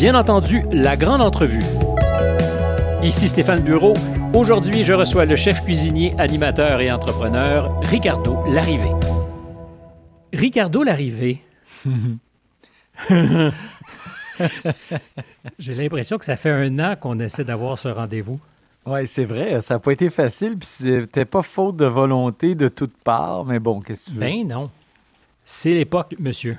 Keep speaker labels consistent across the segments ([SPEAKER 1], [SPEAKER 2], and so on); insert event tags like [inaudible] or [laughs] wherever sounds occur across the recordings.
[SPEAKER 1] bien entendu, la grande entrevue. Ici Stéphane Bureau. Aujourd'hui, je reçois le chef cuisinier, animateur et entrepreneur Ricardo Larrivé. Ricardo Larrivé. [laughs] J'ai l'impression que ça fait un an qu'on essaie d'avoir ce rendez-vous.
[SPEAKER 2] Oui, c'est vrai. Ça n'a pas été facile, puis c'était pas faute de volonté de toutes parts, mais bon, qu'est-ce que tu veux?
[SPEAKER 1] Ben non. C'est l'époque, monsieur.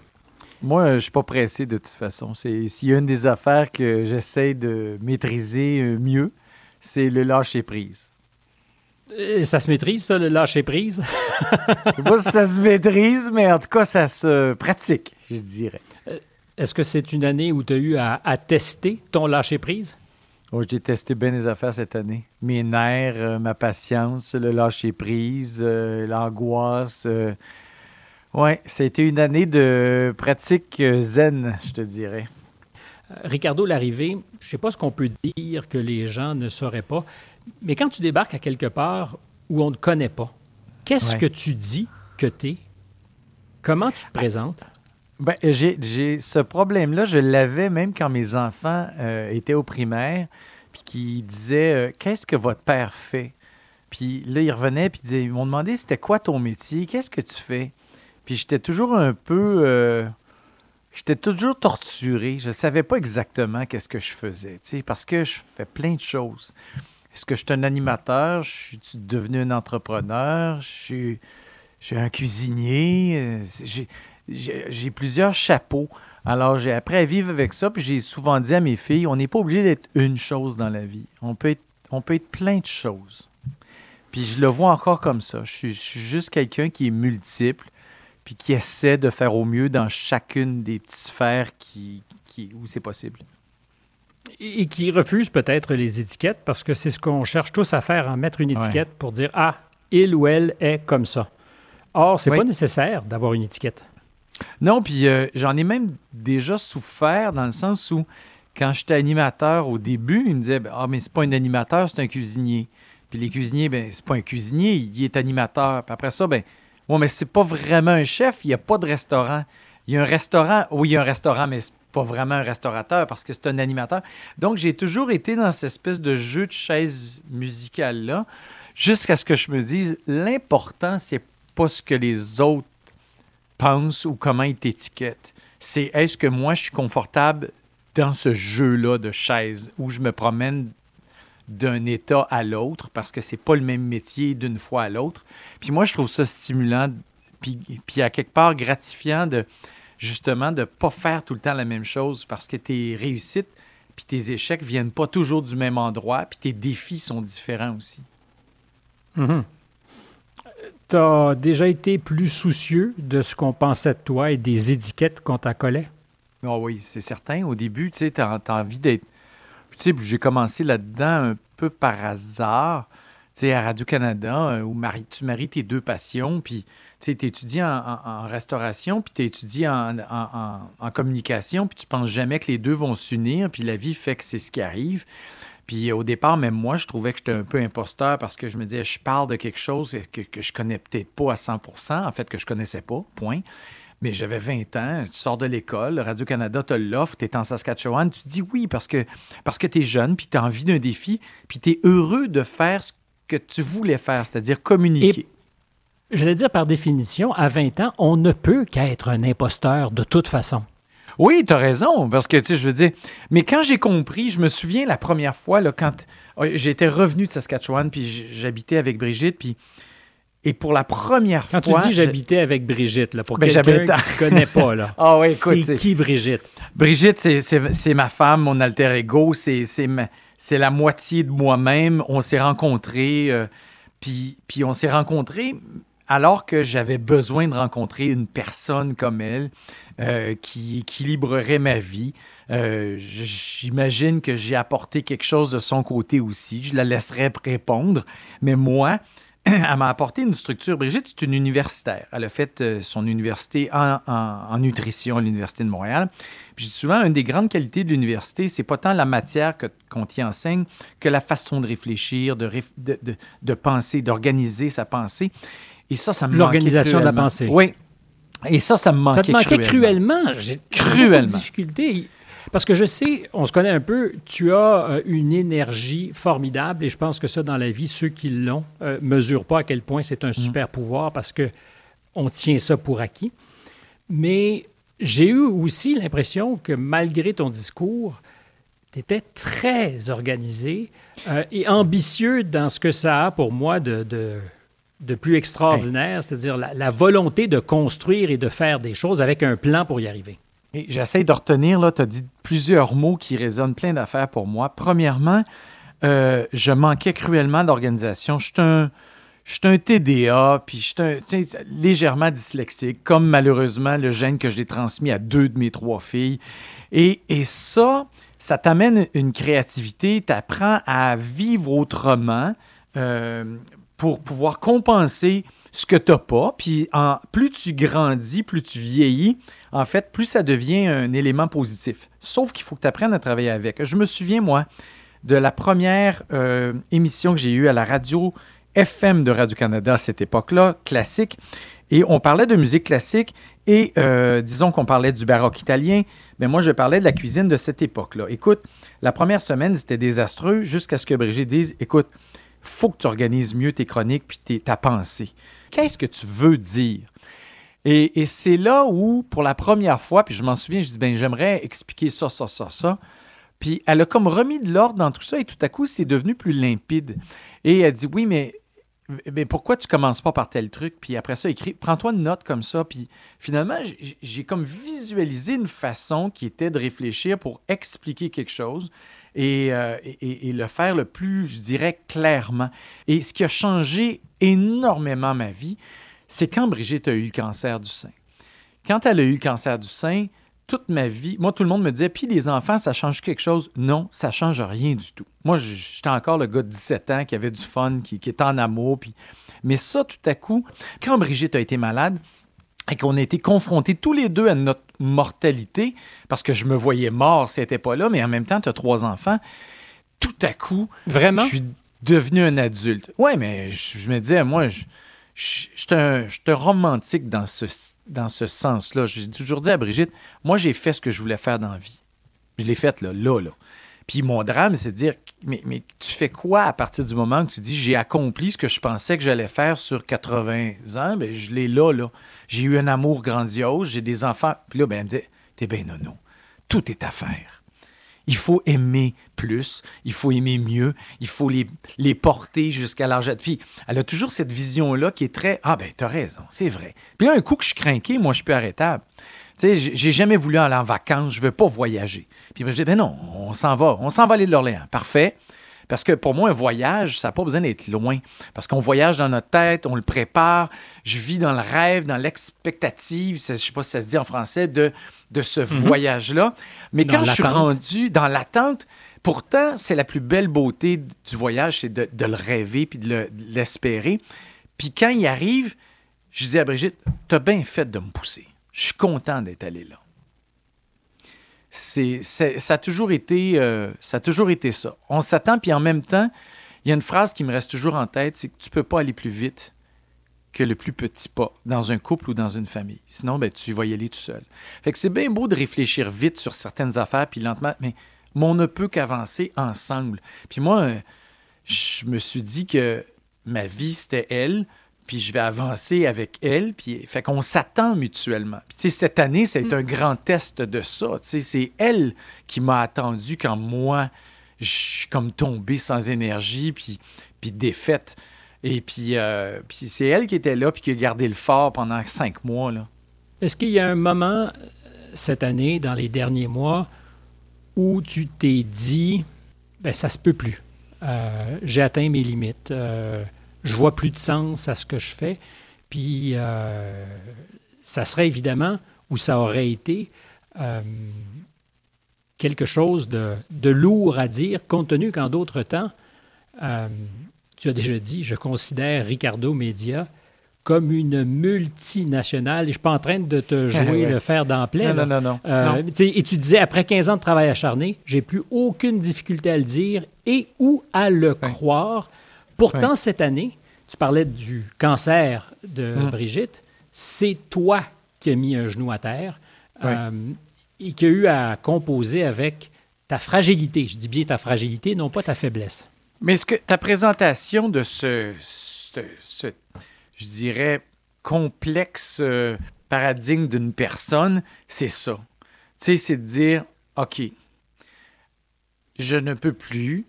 [SPEAKER 2] Moi, je suis pas pressé de toute façon. C'est s'il y a une des affaires que j'essaie de maîtriser euh, mieux, c'est le lâcher prise.
[SPEAKER 1] Euh, Ça se maîtrise, ça, le lâcher prise?
[SPEAKER 2] Je sais pas si ça se maîtrise, mais en tout cas, ça se pratique, je dirais.
[SPEAKER 1] Est-ce que c'est une année où tu as eu à, à tester ton lâcher prise?
[SPEAKER 2] Oh, j'ai testé bien des affaires cette année. Mes nerfs, euh, ma patience, le lâcher prise, euh, l'angoisse. euh. A été une année de pratique euh, zen, je te dirais.
[SPEAKER 1] Ricardo Larrivé, je ne sais pas ce qu'on peut dire que les gens ne sauraient pas, mais quand tu débarques à quelque part où on ne connaît pas, qu'est-ce
[SPEAKER 2] Ouais.
[SPEAKER 1] que tu dis que tu es? Comment tu te présentes?
[SPEAKER 2] Ben, j'ai, ce problème-là, je l'avais même quand mes enfants euh, étaient au primaire, puis qui disaient euh, Qu'est-ce que votre père fait Puis là, ils revenaient, puis ils m'ont demandé C'était quoi ton métier? Qu'est-ce que tu fais Puis j'étais toujours un peu. euh, j'étais toujours torturé. Je ne savais pas exactement qu'est-ce que je faisais, parce que je fais plein de choses. Est-ce que je suis un animateur? Je suis devenu un entrepreneur? Je suis, un cuisinier? Euh, j'ai plusieurs chapeaux. Alors, j'ai appris à vivre avec ça, puis j'ai souvent dit à mes filles, on n'est pas obligé d'être une chose dans la vie. On peut être, on peut être plein de choses. Puis je le vois encore comme ça. Je suis, je suis juste quelqu'un qui est multiple, puis qui essaie de faire au mieux dans chacune des petites sphères qui, qui, où c'est possible.
[SPEAKER 1] Et qui refuse peut-être les étiquettes parce que c'est ce qu'on cherche tous à faire, en mettre une
[SPEAKER 2] Ouais.
[SPEAKER 1] étiquette pour dire Ah, il ou elle est comme ça. Or, c'est
[SPEAKER 2] Oui.
[SPEAKER 1] pas nécessaire d'avoir une étiquette.
[SPEAKER 2] Non, puis euh, j'en ai même déjà souffert dans le sens où, quand j'étais animateur au début, ils me disaient Ah, mais c'est pas un animateur, c'est un cuisinier. Puis les cuisiniers, ben, c'est pas un cuisinier, il est animateur. Puis après ça, ben, ouais, mais c'est pas vraiment un chef, il n'y a pas de restaurant. Il y a un restaurant, oui, il y a un restaurant, mais c'est pas vraiment un restaurateur parce que c'est un animateur. Donc, j'ai toujours été dans cette espèce de jeu de chaise musicale-là, jusqu'à ce que je me dise l'important, c'est pas ce que les autres pensent ou comment ils t'étiquettent. C'est est-ce que moi, je suis confortable dans ce jeu-là de chaise où je me promène d'un état à l'autre parce que c'est pas le même métier d'une fois à l'autre. Puis moi, je trouve ça stimulant, puis, puis à quelque part gratifiant de justement de pas faire tout le temps la même chose parce que tes réussites puis tes échecs viennent pas toujours du même endroit, puis tes défis sont différents aussi.
[SPEAKER 1] Tu as déjà été plus soucieux de ce qu'on pensait de toi et des étiquettes qu'on t'en collait?
[SPEAKER 2] Ah oui, c'est certain. Au début, tu sais, t'as as envie d'être. J'ai commencé là-dedans un peu par hasard, tu sais, à Radio-Canada, euh, où tu maries tes deux passions, puis tu étudies en, restauration, puis tu étudies en communication, puis tu penses jamais que les deux vont s'unir, puis la vie fait que c'est ce qui arrive. Puis au départ, même moi, je trouvais que j'étais un peu imposteur parce que je me disais, je parle de quelque chose que, que je connais peut-être pas à 100% en fait, que je connaissais pas, point. Mais j'avais 20 ans, tu sors de l'école, Radio-Canada te l'offre, tu es en Saskatchewan, tu te dis oui parce que, parce que tu es jeune, puis tu as envie d'un défi, puis tu es heureux de faire ce que tu voulais faire, c'est-à-dire communiquer.
[SPEAKER 1] Je vais dire par définition, à 20 ans, on ne peut qu'être un imposteur de toute façon.
[SPEAKER 2] Oui, tu as raison, parce que, tu sais, je veux dire, mais quand j'ai compris, je me souviens la première fois, là, quand euh, j'étais revenu de Saskatchewan, puis j'habitais avec Brigitte, puis, et pour la première
[SPEAKER 1] Quand
[SPEAKER 2] fois...
[SPEAKER 1] tu dis j'habitais avec Brigitte, là, pour
[SPEAKER 2] Ben,
[SPEAKER 1] quelqu'un qui ne connaît pas, là. [laughs]
[SPEAKER 2] Ah ouais, écoute,
[SPEAKER 1] c'est qui Brigitte?
[SPEAKER 2] Brigitte, c'est- ma femme, mon alter ego, c'est la moitié de moi-même. On s'est rencontrés, euh, puis puis on s'est rencontrés alors que j'avais besoin de rencontrer une personne comme elle euh, qui équilibrerait ma vie. Euh, J'imagine que j'ai apporté quelque chose de son côté aussi. Je la laisserai répondre. Mais moi, [clears throat] elle m'a apporté une structure. Brigitte, c'est une universitaire. Elle a fait euh, son université en, en- en nutrition à l'Université de Montréal. Puis souvent, une des grandes qualités de l'université, c'est pas tant la matière qu'on t'y enseigne que la façon de réfléchir, de, réf- de, de- de penser, d'organiser sa pensée. Et ça, ça me manquait
[SPEAKER 1] L'organisation de la pensée.
[SPEAKER 2] Oui. Et ça, ça me manquait
[SPEAKER 1] Ça te manquait
[SPEAKER 2] cruellement.
[SPEAKER 1] cruellement. J'ai
[SPEAKER 2] Cruellement.
[SPEAKER 1] difficultés. Parce que je sais, on se connaît un peu, tu as euh, une énergie formidable et je pense que ça, dans la vie, ceux qui l'ont ne euh, mesurent pas à quel point c'est un mm. super pouvoir parce que on tient ça pour acquis. Mais j'ai eu aussi l'impression que malgré ton discours, tu étais très organisé euh, et ambitieux dans ce que ça a pour moi de, de, plus extraordinaire, c'est-à-dire la, volonté de construire et de faire des choses avec un plan pour y arriver.
[SPEAKER 2] J'essaie de retenir, là, tu as dit plusieurs mots qui résonnent plein d'affaires pour moi. Premièrement, euh, je manquais cruellement d'organisation. Je suis un, un TDA, puis je suis légèrement dyslexique, comme malheureusement le gène que j'ai transmis à deux de mes trois filles. Et, ça, ça t'amène une créativité, tu apprends à vivre autrement euh, pour pouvoir compenser ce que tu n'as pas. Puis en, plus tu grandis, plus tu vieillis, en fait, plus ça devient un élément positif. Sauf qu'il faut que tu apprennes à travailler avec. Je me souviens, moi, de la première euh, émission que j'ai eue à la radio FM de Radio-Canada à cette époque-là, classique. Et on parlait de musique classique et euh, disons qu'on parlait du baroque italien, mais moi je parlais de la cuisine de cette époque-là. Écoute, la première semaine c'était désastreux jusqu'à ce que Brigitte dise écoute, faut que tu organises mieux tes chroniques puis ta pensée. Qu'est-ce que tu veux dire? Et, c'est là où, pour la première fois, puis je m'en souviens, je dis ben j'aimerais expliquer ça, ça, ça, ça. Puis elle a comme remis de l'ordre dans tout ça et tout à coup c'est devenu plus limpide. Et elle dit oui, mais mais pourquoi tu commences pas par tel truc, puis après ça, écris, prends-toi une note comme ça, puis finalement, j'ai comme visualisé une façon qui était de réfléchir pour expliquer quelque chose euh, et, et, le faire le plus, je dirais, clairement. Et ce qui a changé énormément ma vie, c'est quand Brigitte a eu le cancer du sein. Quand elle a eu le cancer du sein, toute ma vie, moi, tout le monde me disait, puis les enfants, ça change quelque chose? Non, ça change rien du tout. Moi, j'étais encore le gars de 17 ans qui avait du fun, qui, était en amour. Puis... Mais ça, tout à coup, quand Brigitte a été malade, et qu'on a été confrontés tous les deux à notre mortalité, parce que je me voyais mort si elle n'était pas là, mais en même temps, tu as trois enfants, tout à coup,
[SPEAKER 1] Vraiment?
[SPEAKER 2] je suis devenu un adulte. Ouais, mais je, me disais, moi, je, je, suis un, romantique dans ce, dans ce sens-là. J'ai toujours dit à Brigitte, moi, j'ai fait ce que je voulais faire dans la vie. Je l'ai fait là, là, là. Puis mon drame, c'est de dire, mais, mais, tu fais quoi à partir du moment que tu dis, j'ai accompli ce que je pensais que j'allais faire sur 80 ans? Bien, je l'ai là, là. J'ai eu un amour grandiose, j'ai des enfants. Puis là, ben, elle me dit, t'es bien non, Tout est à faire. Il faut aimer plus, il faut aimer mieux, il faut les, porter jusqu'à de Puis elle a toujours cette vision-là qui est très Ah, ben, t'as raison, c'est vrai. Puis là, un coup que je suis craqué, moi, je suis plus arrêtable. Tu sais, j'ai jamais voulu aller en vacances, je veux pas voyager. Puis je dis Ben non, on s'en va, on s'en va aller de l'Orléans. Parfait. Parce que pour moi, un voyage, ça n'a pas besoin d'être loin. Parce qu'on voyage dans notre tête, on le prépare. Je vis dans le rêve, dans l'expectative, je ne sais pas si ça se dit en français, de, de ce mhm. voyage-là. Mais quand je suis rendu dans l'attente, pourtant, c'est la plus belle beauté du voyage, c'est de, le rêver puis de l'espérer. puis quand il arrive, je dis à Brigitte, tu as bien fait de me pousser. Je suis content d'être allé là c'est, ça, a toujours été, euh, ça a toujours été ça. On s'attend, puis en même temps, il y a une phrase qui me reste toujours en tête, c'est que tu peux pas aller plus vite que le plus petit pas dans un couple ou dans une famille. Sinon, ben, tu vas y aller tout seul. Fait que c'est bien beau de réfléchir vite sur certaines affaires, puis lentement, mais, on ne peut qu'avancer ensemble. Puis moi, je me suis dit que ma vie, c'était elle, puis je vais avancer avec elle, puis fait qu'on s'attend mutuellement. Puis cette année, c'est un grand test de ça. C'est elle qui m'a attendu quand moi, je suis comme tombé sans énergie, puis, puis défaite. Et puis, euh, puis c'est elle qui était là, puis qui a gardé le fort pendant cinq mois.
[SPEAKER 1] Est-ce qu'il y a un moment euh, cette année, dans les derniers mois, où tu t'es dit, ben ça se peut plus. Euh, j'ai atteint mes limites je vois plus de sens à ce que je fais. Puis euh, ça serait évidemment, ou ça aurait été, euh, quelque chose de, lourd à dire, compte tenu qu'en d'autres temps, euh, tu as déjà dit, je considère Ricardo Media comme une multinationale. Et je ne suis pas en train de te [laughs] jouer le fer d'emploi.
[SPEAKER 2] Non, non, non. non.
[SPEAKER 1] Et tu disais, après 15 ans de travail acharné, j'ai plus aucune difficulté à le dire et ou à le croire Pourtant, cette année, tu parlais du cancer de hum. Brigitte, c'est toi qui as mis un genou à terre. Euh, et qui a eu à composer avec ta fragilité. Je dis bien ta fragilité, non pas ta faiblesse.
[SPEAKER 2] Mais est-ce que ta présentation de ce, ce, je dirais, complexe euh, paradigme d'une personne, c'est ça. Tu sais, c'est de dire, OK, je ne peux plus,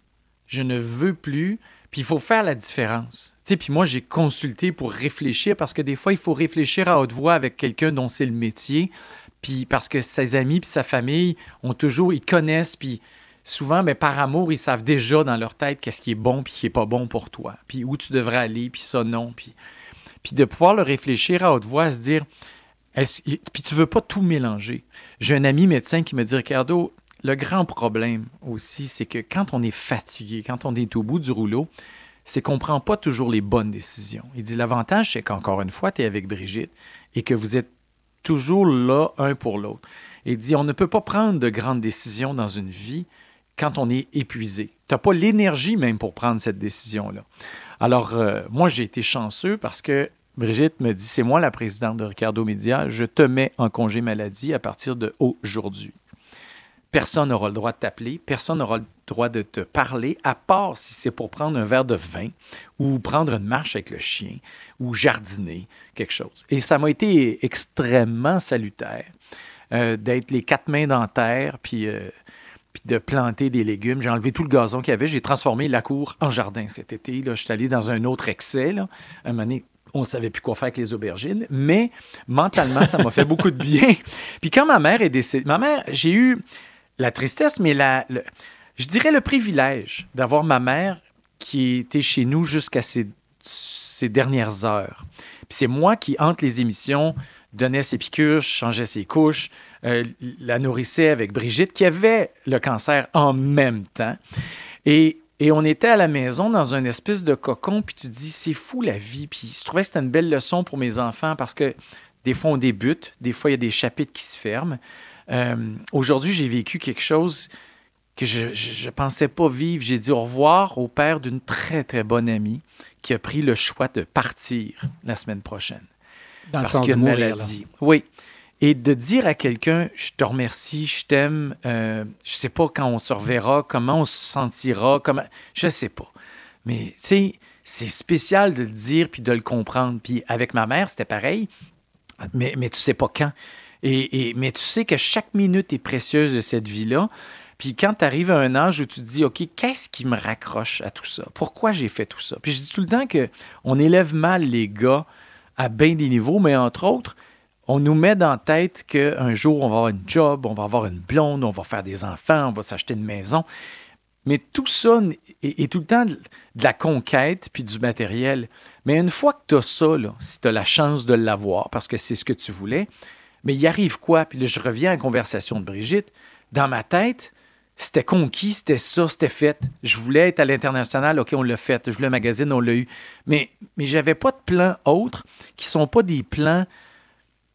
[SPEAKER 2] je ne veux plus, puis il faut faire la différence. Tu puis moi, j'ai consulté pour réfléchir parce que des fois, il faut réfléchir à haute voix avec quelqu'un dont c'est le métier, puis parce que ses amis puis sa famille ont toujours, ils connaissent, puis souvent, mais par amour, ils savent déjà dans leur tête qu'est-ce qui est bon puis qui est pas bon pour toi, puis où tu devrais aller, puis ça non, puis puis de pouvoir le réfléchir à haute voix, à se dire, puis tu veux pas tout mélanger. J'ai un ami médecin qui me dit, Ricardo, le grand problème aussi, c'est que quand on est fatigué, quand on est au bout du rouleau, c'est qu'on ne prend pas toujours les bonnes décisions. Il dit l'avantage, c'est qu'encore une fois, tu es avec Brigitte et que vous êtes toujours là un pour l'autre. Il dit on ne peut pas prendre de grandes décisions dans une vie quand on est épuisé. Tu n'as pas l'énergie même pour prendre cette décision-là. Alors, euh, moi, j'ai été chanceux parce que Brigitte me dit c'est moi la présidente de Ricardo Média, je te mets en congé maladie à partir de aujourd'hui. Personne n'aura le droit de t'appeler, personne n'aura le droit de te parler, à part si c'est pour prendre un verre de vin ou prendre une marche avec le chien ou jardiner, quelque chose. Et ça m'a été extrêmement salutaire euh, d'être les quatre mains dans terre, puis, euh, puis de planter des légumes. J'ai enlevé tout le gazon qu'il y avait, j'ai transformé la cour en jardin cet été. Je suis allé dans un autre excès. Là. Un moment on ne savait plus quoi faire avec les aubergines, mais mentalement, ça m'a fait beaucoup de bien. [laughs] Puis quand ma mère est décédée, ma mère, j'ai eu la tristesse, mais la, je dirais le privilège d'avoir ma mère qui était chez nous jusqu'à ces, dernières heures. Puis c'est moi qui, entre les émissions, donnais ses piqûres, changeais ses couches, euh, la nourrissais avec Brigitte, qui avait le cancer en même temps. Et, et on était à la maison dans une espèce de cocon, puis tu dis, c'est fou la vie. Puis je trouvais que c'était une belle leçon pour mes enfants parce que des fois on débute, des fois il y a des chapitres qui se ferment. Euh, aujourd'hui, j'ai vécu quelque chose que je ne pensais pas vivre. J'ai dit au revoir au père d'une très, très bonne amie qui a pris le choix de partir la semaine prochaine. parce qu'il y a une maladie. Oui. Et de dire à quelqu'un, je te remercie, je t'aime, euh, je sais pas quand on se reverra, comment on se sentira, comment, je sais pas. Mais tu sais, c'est spécial de le dire puis de le comprendre. Puis avec ma mère, c'était pareil, mais, mais tu sais pas quand. Mais tu sais que chaque minute est précieuse de cette vie-là. Puis quand tu arrives à un âge où tu te dis, OK, qu'est-ce qui me raccroche à tout ça? Pourquoi j'ai fait tout ça? Puis je dis tout le temps qu'on élève mal les gars à bien des niveaux, mais entre autres, on nous met dans la tête qu'un jour, on va avoir une job, on va avoir une blonde, on va faire des enfants, on va s'acheter une maison. Mais tout ça est, tout le temps de, la conquête puis du matériel. Mais une fois que tu as ça, si tu as la chance de l'avoir, parce que c'est ce que tu voulais, mais il arrive quoi? Puis là, je reviens à la conversation de Brigitte. Dans ma tête, c'était conquis, c'était ça, c'était fait. Je voulais être à l'international, OK, on l'a fait. Je voulais magazine, on l'a eu. Mais, mais j'avais pas de plans autres qui sont pas des plans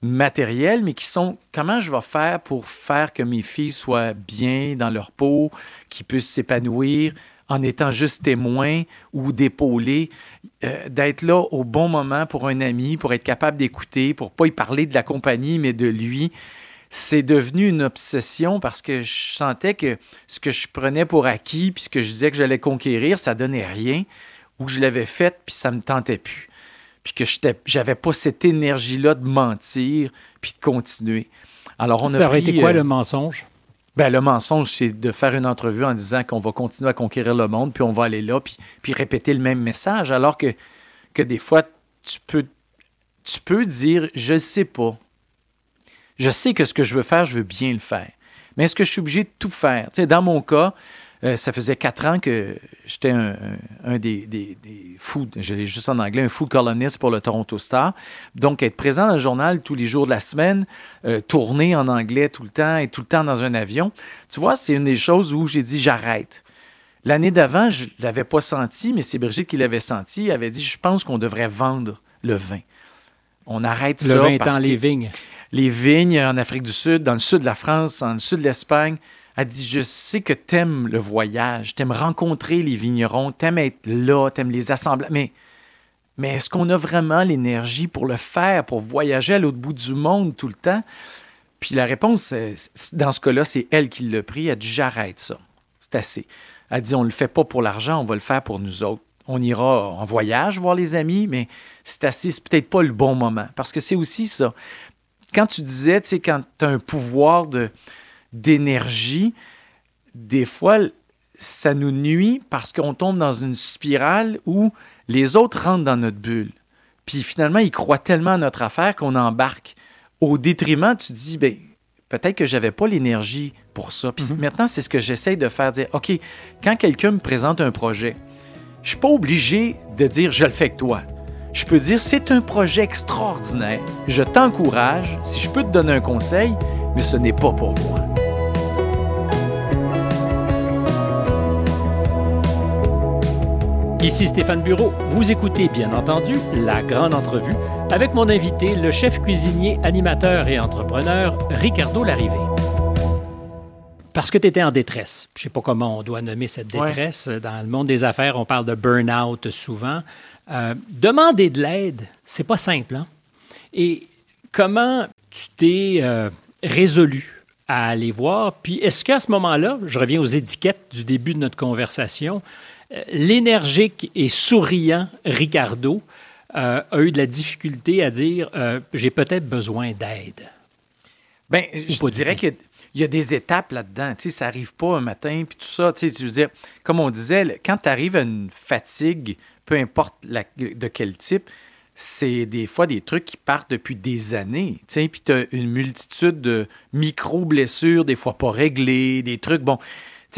[SPEAKER 2] matériels, mais qui sont comment je vais faire pour faire que mes filles soient bien dans leur peau, qu'ils puissent s'épanouir, en étant juste témoin ou d'épaulé, euh, d'être là au bon moment pour un ami, pour être capable d'écouter, pour pas y parler de la compagnie, mais de lui. C'est devenu une obsession parce que je sentais que ce que je prenais pour acquis, puis ce que je disais que j'allais conquérir, ça donnait rien, ou je l'avais fait, puis ça me tentait plus. Puis que j'avais pas cette énergie-là de mentir, puis de continuer.
[SPEAKER 1] Alors on a Ça aurait été quoi euh, le mensonge?
[SPEAKER 2] Ben, le mensonge, c'est de faire une entrevue en disant qu'on va continuer à conquérir le monde, puis on va aller là, puis, répéter le même message, alors que, des fois, tu peux, tu peux dire, je ne sais pas. Je sais que ce que je veux faire, je veux bien le faire. Mais est-ce que je suis obligé de tout faire? Dans mon cas, euh, ça faisait quatre ans que j'étais un, des, des, des food, je l'ai juste en anglais, un food columnist pour le Toronto Star. Donc, être présent dans le journal tous les jours de la semaine, euh, tourner en anglais tout le temps, et tout le temps dans un avion, tu vois, c'est une des choses où j'ai dit j'arrête. L'année d'avant, je ne l'avais pas senti, mais c'est Brigitte qui l'avait senti. Elle avait dit Je pense qu'on devrait vendre le vin. On arrête
[SPEAKER 1] le ça. Le vin étant les vignes.
[SPEAKER 2] Les vignes en Afrique du Sud, dans le sud de la France, dans le sud de l'Espagne, elle dit Je sais que t'aimes le voyage, t'aimes rencontrer les vignerons, t'aimes être là, t'aimes les assembler. Mais, est-ce qu'on a vraiment l'énergie pour le faire, pour voyager à l'autre bout du monde tout le temps? Puis la réponse, dans ce cas-là, c'est elle qui l'a pris. Elle dit J'arrête ça. C'est assez. Elle dit On ne le fait pas pour l'argent, on va le faire pour nous autres. On ira en voyage voir les amis, mais c'est assez, c'est peut-être pas le bon moment. Parce que c'est aussi ça. Quand tu disais, tu sais, quand tu as un pouvoir de, d'énergie, des fois, ça nous nuit parce qu'on tombe dans une spirale où les autres rentrent dans notre bulle. Puis finalement, ils croient tellement à notre affaire qu'on embarque. Au détriment, tu dis, ben, peut-être que j'avais pas l'énergie pour ça. Puis mhm. maintenant, c'est ce que j'essaie de faire, dire, OK, quand quelqu'un me présente un projet, je suis pas obligé de dire, je le fais avec toi. Je peux dire, c'est un projet extraordinaire. Je t'encourage. Si je peux te donner un conseil, mais ce n'est pas pour moi.
[SPEAKER 1] Ici Stéphane Bureau. Vous écoutez bien entendu La Grande Entrevue avec mon invité, le chef cuisinier, animateur et entrepreneur Ricardo Larrivé. Parce que tu étais en détresse. Je ne sais pas comment on doit nommer cette détresse. Dans le monde des affaires, on parle de burn-out souvent. Euh, demander de l'aide, c'est pas simple. Hein? Et comment tu t'es euh, résolu à aller voir? Puis est-ce qu'à ce moment-là, je reviens aux étiquettes du début de notre conversation, l'énergique et souriant Ricardo euh, a eu de la difficulté à dire euh, j'ai peut-être besoin d'aide.
[SPEAKER 2] Bien, je dirais qu'il y a des étapes là-dedans. Tu sais, ça n'arrive pas un matin, puis tout ça. Tu sais, je veux dire, comme on disait, quand tu arrives à une fatigue, peu importe de quel type, c'est des fois des trucs qui partent depuis des années. Tu sais, puis tu as une multitude de micro-blessures, des fois pas réglées, des trucs. Bon,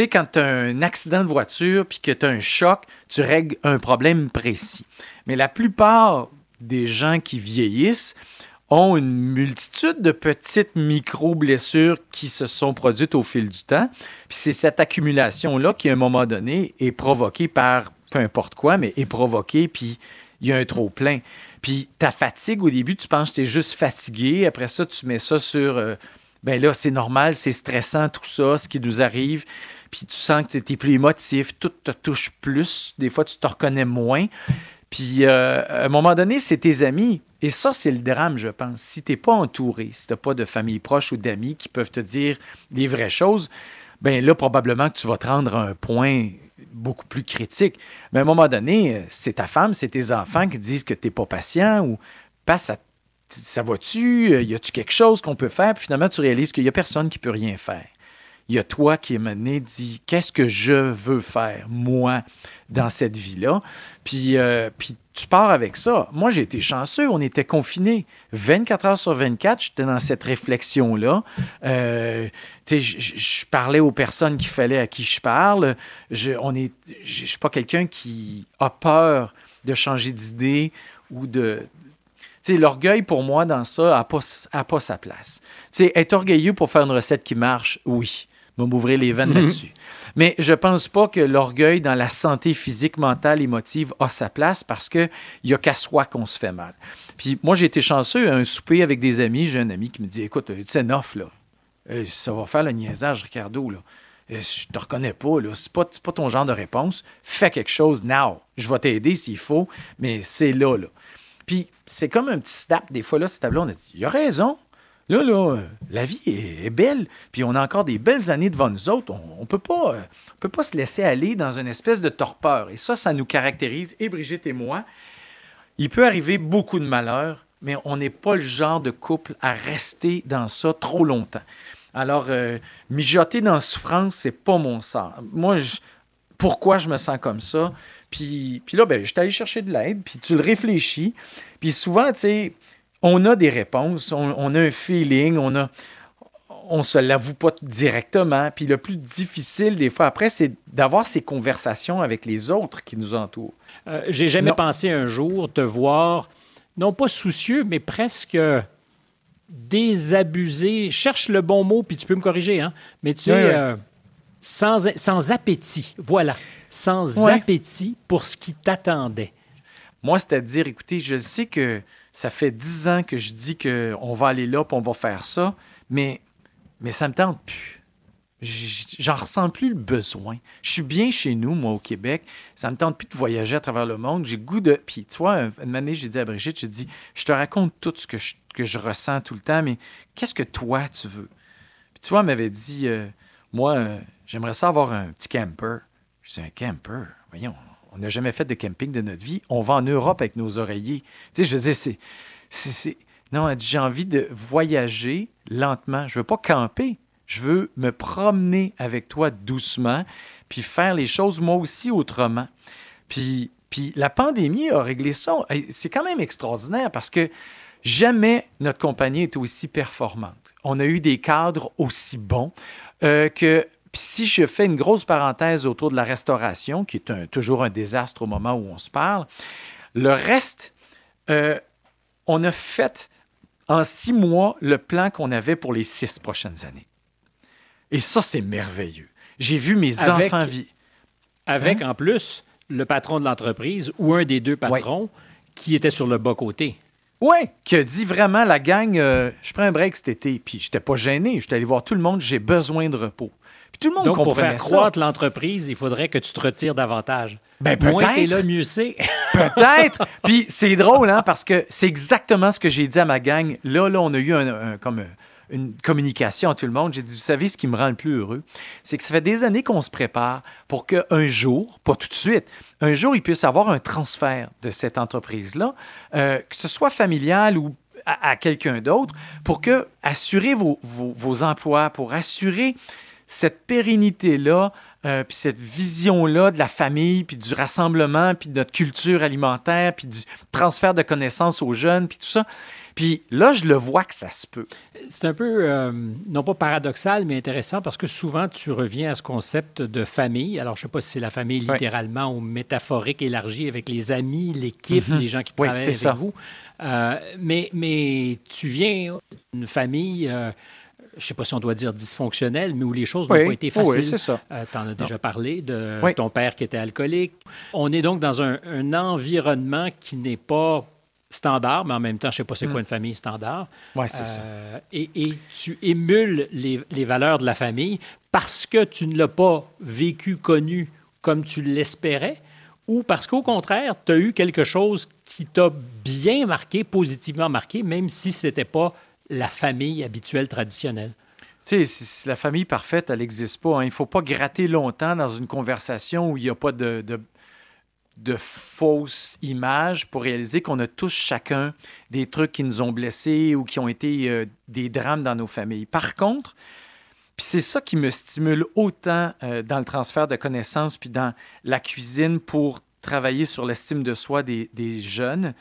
[SPEAKER 2] quand tu as un accident de voiture puis que tu as un choc, tu règles un problème précis. Mais la plupart des gens qui vieillissent ont une multitude de petites micro-blessures qui se sont produites au fil du temps. Puis c'est cette accumulation-là qui, à un moment donné, est provoquée par peu importe quoi, mais est provoquée, puis il y a un trop-plein. Puis ta fatigue, au début, tu penses que tu es juste fatigué. Après ça, tu mets ça sur... Euh, ben là, c'est normal, c'est stressant, tout ça, ce qui nous arrive puis tu sens que tu es plus émotif, tout te touche plus, des fois tu te reconnais moins. Puis euh, à un moment donné, c'est tes amis. Et ça, c'est le drame, je pense. Si tu n'es pas entouré, si tu n'as pas de famille proche ou d'amis qui peuvent te dire les vraies choses, ben là, probablement que tu vas te rendre à un point beaucoup plus critique. Mais à un moment donné, c'est ta femme, c'est tes enfants qui disent que tu n'es pas patient ou passe à ça va-tu? Y a-tu quelque chose qu'on peut faire? Puis finalement, tu réalises qu'il n'y a personne qui peut rien faire il y a toi qui est mené, dit qu'est-ce que je veux faire, moi, dans cette vie-là? Puis, euh, puis tu pars avec ça. Moi, j'ai été chanceux, on était confinés 24 heures sur 24, j'étais dans cette réflexion-là. Euh, je parlais aux personnes qu'il fallait à qui je parle. Je ne suis pas quelqu'un qui a peur de changer d'idée ou de, l'orgueil pour moi dans ça n'a pas, pas sa place. être orgueilleux pour faire une recette qui marche, oui va m'ouvrir les veines mhm. là-dessus. Mais je pense pas que l'orgueil dans la santé physique, mentale, émotive a sa place parce qu'il n'y a qu'à soi qu'on se fait mal. Puis moi, j'ai été chanceux à un souper avec des amis. J'ai un ami qui me dit Écoute, c'est neuf, là. Ça va faire le niaisage, Ricardo, là. Je te reconnais pas, là. C'est pas, pas ton genre de réponse. Fais quelque chose now. Je vais t'aider s'il faut, mais c'est là, là. Puis c'est comme un petit snap. Des fois, là, ce tableau, on a dit Il a raison. Là, là, la vie est, belle, puis on a encore des belles années devant nous autres. On ne peut, pas, peut pas se laisser aller dans une espèce de torpeur. Et ça, ça nous caractérise, et Brigitte et moi. Il peut arriver beaucoup de malheurs, mais on n'est pas le genre de couple à rester dans ça trop longtemps. Alors, euh, mijoter dans la souffrance, c'est pas mon sens. Moi, pourquoi je me sens comme ça? Puis, puis là, ben, je suis allé chercher de l'aide, puis tu le réfléchis. Puis souvent, tu sais, on a des réponses, on, a un feeling, on a on se l'avoue pas directement. Puis le plus difficile des fois après, c'est d'avoir ces conversations avec les autres qui nous entourent.
[SPEAKER 1] Euh, j'ai jamais pensé un jour te voir, non pas soucieux, mais presque désabusé. Cherche le bon mot, puis tu peux me corriger, hein? Mais tu es euh, sans, sans appétit. Voilà. Sans appétit pour ce qui t'attendait.
[SPEAKER 2] Moi, c'est-à-dire, écoutez, je sais que ça fait dix ans que je dis qu'on va aller là, puis on va faire ça, mais, mais ça me tente plus. J'en ressens plus le besoin. Je suis bien chez nous, moi, au Québec. Ça me tente plus de voyager à travers le monde. J'ai goût de. Puis, tu vois, une année, j'ai dit à Brigitte, j'ai dit, je te raconte tout ce que je, ressens tout le temps, mais qu'est-ce que toi, tu veux? Puis, tu vois, elle m'avait dit, euh, moi, euh, j'aimerais ça avoir un petit camper. Je dis, un camper? Voyons, on n'a jamais fait de camping de notre vie. On va en Europe avec nos oreillers. Tu sais, je veux dire, c'est. Non, j'ai envie de voyager lentement. Je veux pas camper. Je veux me promener avec toi doucement, puis faire les choses moi aussi autrement. Puis, puis la pandémie a réglé ça. C'est quand même extraordinaire parce que jamais notre compagnie est aussi performante. On a eu des cadres aussi bons euh, que si je fais une grosse parenthèse autour de la restauration, qui est toujours un désastre au moment où on se parle, le reste, euh, on a fait en six mois le plan qu'on avait pour les six prochaines années. Et ça, c'est merveilleux. J'ai vu mes enfants vivre.
[SPEAKER 1] Avec, hein? en plus, le patron de l'entreprise ou un des deux patrons qui était sur le bas-côté.
[SPEAKER 2] Oui, qui a dit vraiment, la gang, euh, je prends un break cet été. Puis j'étais pas gêné. J'étais allé voir tout le monde, j'ai besoin de repos. Puis tout le monde
[SPEAKER 1] Donc, pour faire croître l'entreprise, il faudrait que tu te retires davantage.
[SPEAKER 2] Ben, peut-être.
[SPEAKER 1] T'es là, mieux c'est. [laughs]
[SPEAKER 2] peut-être. Puis c'est drôle, hein, parce que c'est exactement ce que j'ai dit à ma gang. Là, là, on a eu un, comme une communication à tout le monde. J'ai dit, vous savez, ce qui me rend le plus heureux, c'est que ça fait des années qu'on se prépare pour qu'un jour, pas tout de suite, un jour, il puisse avoir un transfert de cette entreprise-là, euh, que ce soit familial ou à, quelqu'un d'autre, pour que assurer vos, vos, emplois, pour assurer cette pérennité-là, euh, puis cette vision-là de la famille, puis du rassemblement, puis de notre culture alimentaire, puis du transfert de connaissances aux jeunes, puis tout ça, puis là, je le vois que ça se peut.
[SPEAKER 1] C'est un peu, euh, non pas paradoxal, mais intéressant parce que souvent, tu reviens à ce concept de famille. Alors, je ne sais pas si c'est la famille littéralement ou métaphorique élargie avec les amis, l'équipe, mhm. les gens qui travaillent avec ça. vous. Euh, mais, mais tu viens d'une famille. Euh, je ne sais pas si on doit dire dysfonctionnelle, mais où les choses n'ont pas été faciles.
[SPEAKER 2] Oui, c'est ça.
[SPEAKER 1] tu en as déjà parlé de ton père qui était alcoolique. On est donc dans un, un environnement qui n'est pas standard, mais en même temps, je ne sais pas c'est quoi hmm. une famille standard.
[SPEAKER 2] Oui, c'est ça. Euh,
[SPEAKER 1] et, tu émules les, valeurs de la famille parce que tu ne l'as pas vécu, connu comme tu l'espérais, ou parce qu'au contraire, tu as eu quelque chose qui t'a bien marqué, positivement marqué, même si ce n'était pas la famille habituelle traditionnelle?
[SPEAKER 2] Tu sais, la famille parfaite, elle n'existe pas. Hein. Il ne faut pas gratter longtemps dans une conversation où il n'y a pas de fausses images pour réaliser qu'on a tous chacun des trucs qui nous ont blessés ou qui ont été euh, des drames dans nos familles. Par contre, puis c'est ça qui me stimule autant euh, dans le transfert de connaissances puis dans la cuisine pour travailler sur l'estime de soi des, des jeunes,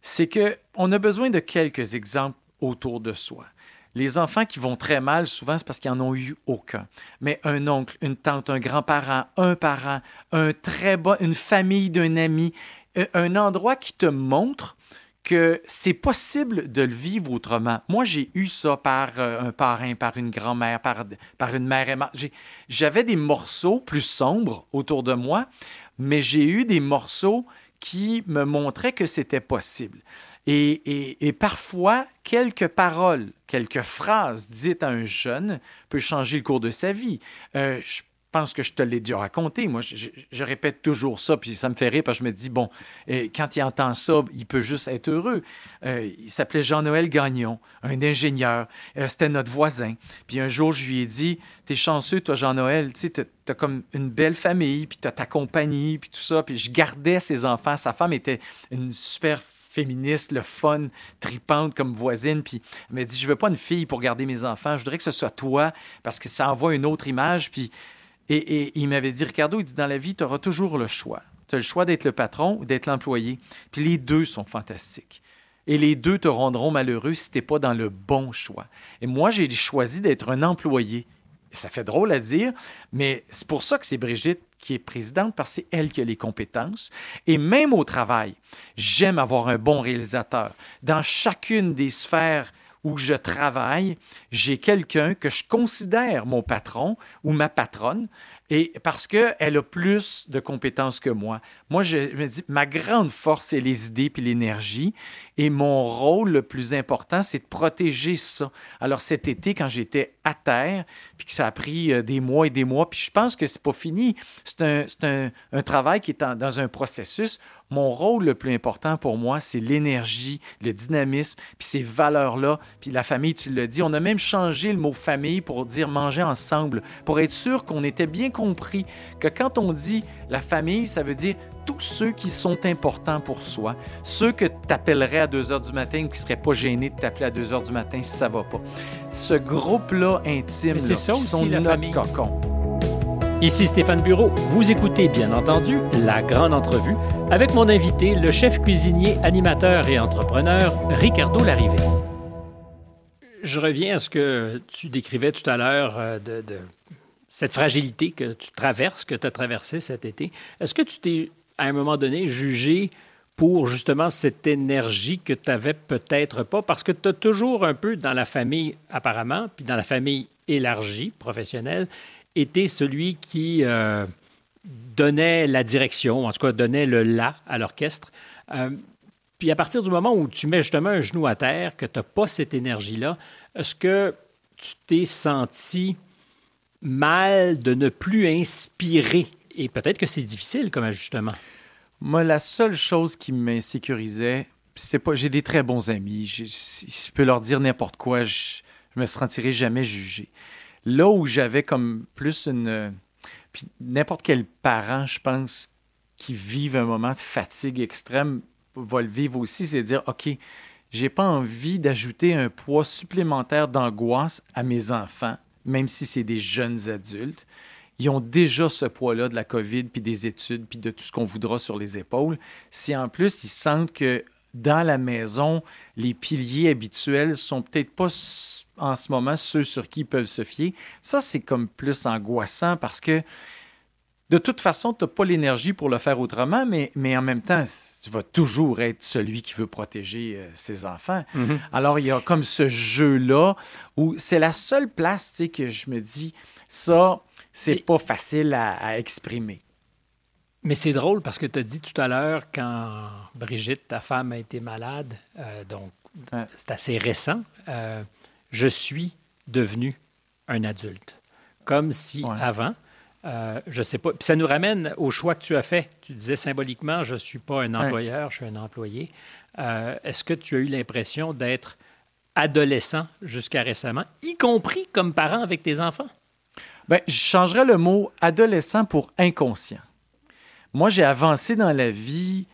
[SPEAKER 2] c'est qu'on a besoin de quelques exemples autour de soi. Les enfants qui vont très mal, souvent, c'est parce qu'ils n'en ont eu aucun. Mais un oncle, une tante, un grand-parent, un parent, un très bon, une famille d'un ami, euh, un endroit qui te montre que c'est possible de le vivre autrement. Moi, j'ai eu ça par euh, un parrain, par une grand-mère, par, par une mère aimante. J'avais des morceaux plus sombres autour de moi, mais j'ai eu des morceaux qui me montraient que c'était possible. Et, parfois, quelques paroles, quelques phrases dites à un jeune peut changer le cours de sa vie. Euh, je pense que je te l'ai déjà raconté. Moi, je, répète toujours ça, puis ça me fait rire parce que je me dis, bon, quand il entend ça, il peut juste être heureux. Euh, il s'appelait Jean-Noël Gagnon, un ingénieur. Euh, c'était notre voisin. Puis un jour, je lui ai dit, t'es chanceux, toi, Jean-Noël, tu sais, t'as comme une belle famille, puis t'as ta compagnie, puis tout ça. Puis je gardais ses enfants. Sa femme était une super féministe, le fun, tripante comme voisine. Puis elle m'a dit Je veux pas une fille pour garder mes enfants. Je voudrais que ce soit toi parce que ça envoie une autre image. Puis, et, il m'avait dit Ricardo, il dit Dans la vie, tu auras toujours le choix. Tu as le choix d'être le patron ou d'être l'employé. Puis les deux sont fantastiques. Et les deux te rendront malheureux si tu n'es pas dans le bon choix. Et moi, j'ai choisi d'être un employé. ça fait drôle à dire, mais c'est pour ça que c'est Brigitte qui est présidente parce que c'est elle qui a les compétences. Et même au travail, j'aime avoir un bon réalisateur. Dans chacune des sphères où je travaille, j'ai quelqu'un que je considère mon patron ou ma patronne Et parce qu'elle a plus de compétences que moi. Moi, je me dis, ma grande force, c'est les idées puis l'énergie. Et mon rôle le plus important, c'est de protéger ça. Alors cet été, quand j'étais à terre, puis que ça a pris euh, des mois et des mois, puis je pense que c'est pas fini. C'est un, un, un, travail qui est dans un processus. Mon rôle le plus important pour moi, c'est l'énergie, le dynamisme, puis ces valeurs-là, puis la famille, tu l'as dit. On a même changé le mot famille pour dire manger ensemble, pour être sûr qu'on était bien compris que quand on dit la famille, ça veut dire tous ceux qui sont importants pour soi, ceux que tu appellerais à 2 heures du matin ou qui ne seraient pas gênés de t'appeler à 2 heures du matin si ça va pas. Ce groupe-là intime, là,
[SPEAKER 1] ça
[SPEAKER 2] qui
[SPEAKER 1] aussi,
[SPEAKER 2] sont
[SPEAKER 1] la
[SPEAKER 2] notre
[SPEAKER 1] famille.
[SPEAKER 2] cocon.
[SPEAKER 1] Ici Stéphane Bureau. Vous écoutez bien entendu la grande entrevue avec mon invité, le chef cuisinier, animateur et entrepreneur Ricardo Larrivé. Je reviens à ce que tu décrivais tout à l'heure euh, de, cette fragilité que tu traverses, que tu as traversée cet été. Est-ce que tu t'es, à un moment donné, jugé pour justement cette énergie que tu n'avais peut-être pas? Parce que tu as toujours un peu dans la famille, apparemment, puis dans la famille élargie, professionnelle, été celui qui euh, donnait la direction, en tout cas donnait le la à l'orchestre. Euh, puis à partir du moment où tu mets justement un genou à terre, que tu n'as pas cette énergie-là, est-ce que tu t'es senti mal de ne plus inspirer? Et peut-être que c'est difficile comme ajustement.
[SPEAKER 2] Moi, la seule chose qui m'insécurisait, c'est pas. J'ai des très bons amis. Je, je peux leur dire n'importe quoi. Je, je me sentirai jamais jugé. Là où j'avais comme plus une. Puis n'importe quel parent, je pense, qui vive un moment de fatigue extrême va le vivre aussi, c'est dire OK, j'ai pas envie d'ajouter un poids supplémentaire d'angoisse à mes enfants, même si c'est des jeunes adultes. Ils ont déjà ce poids-là de la COVID, puis des études, puis de tout ce qu'on voudra sur les épaules. Si en plus ils sentent que dans la maison, les piliers habituels sont peut-être pas en ce moment ceux sur qui ils peuvent se fier, ça c'est comme plus angoissant parce que de toute façon, tu n'as pas l'énergie pour le faire autrement, mais, mais en même temps, tu vas toujours être celui qui veut protéger euh, ses enfants.
[SPEAKER 1] Mm -hmm.
[SPEAKER 2] Alors, il y a comme ce jeu-là où c'est la seule place tu sais, que je me dis, ça, c'est
[SPEAKER 1] Et-
[SPEAKER 2] pas facile à, à exprimer.
[SPEAKER 1] Mais c'est drôle parce que tu as dit tout à l'heure, quand Brigitte, ta femme, a été malade, euh, donc
[SPEAKER 2] Ouais.
[SPEAKER 1] c'est assez récent, euh, je suis devenu un adulte. Comme si
[SPEAKER 2] Ouais.
[SPEAKER 1] avant, euh, je sais pas. Puis ça nous ramène au choix que tu as fait. Tu disais symboliquement, je ne suis pas un
[SPEAKER 2] Ouais.
[SPEAKER 1] employeur, je suis un employé. Euh, Est-ce que tu as eu l'impression d'être adolescent jusqu'à récemment, y compris comme parent avec tes enfants?
[SPEAKER 2] Ben, je changerais le mot adolescent pour inconscient. Moi, j'ai avancé dans la vie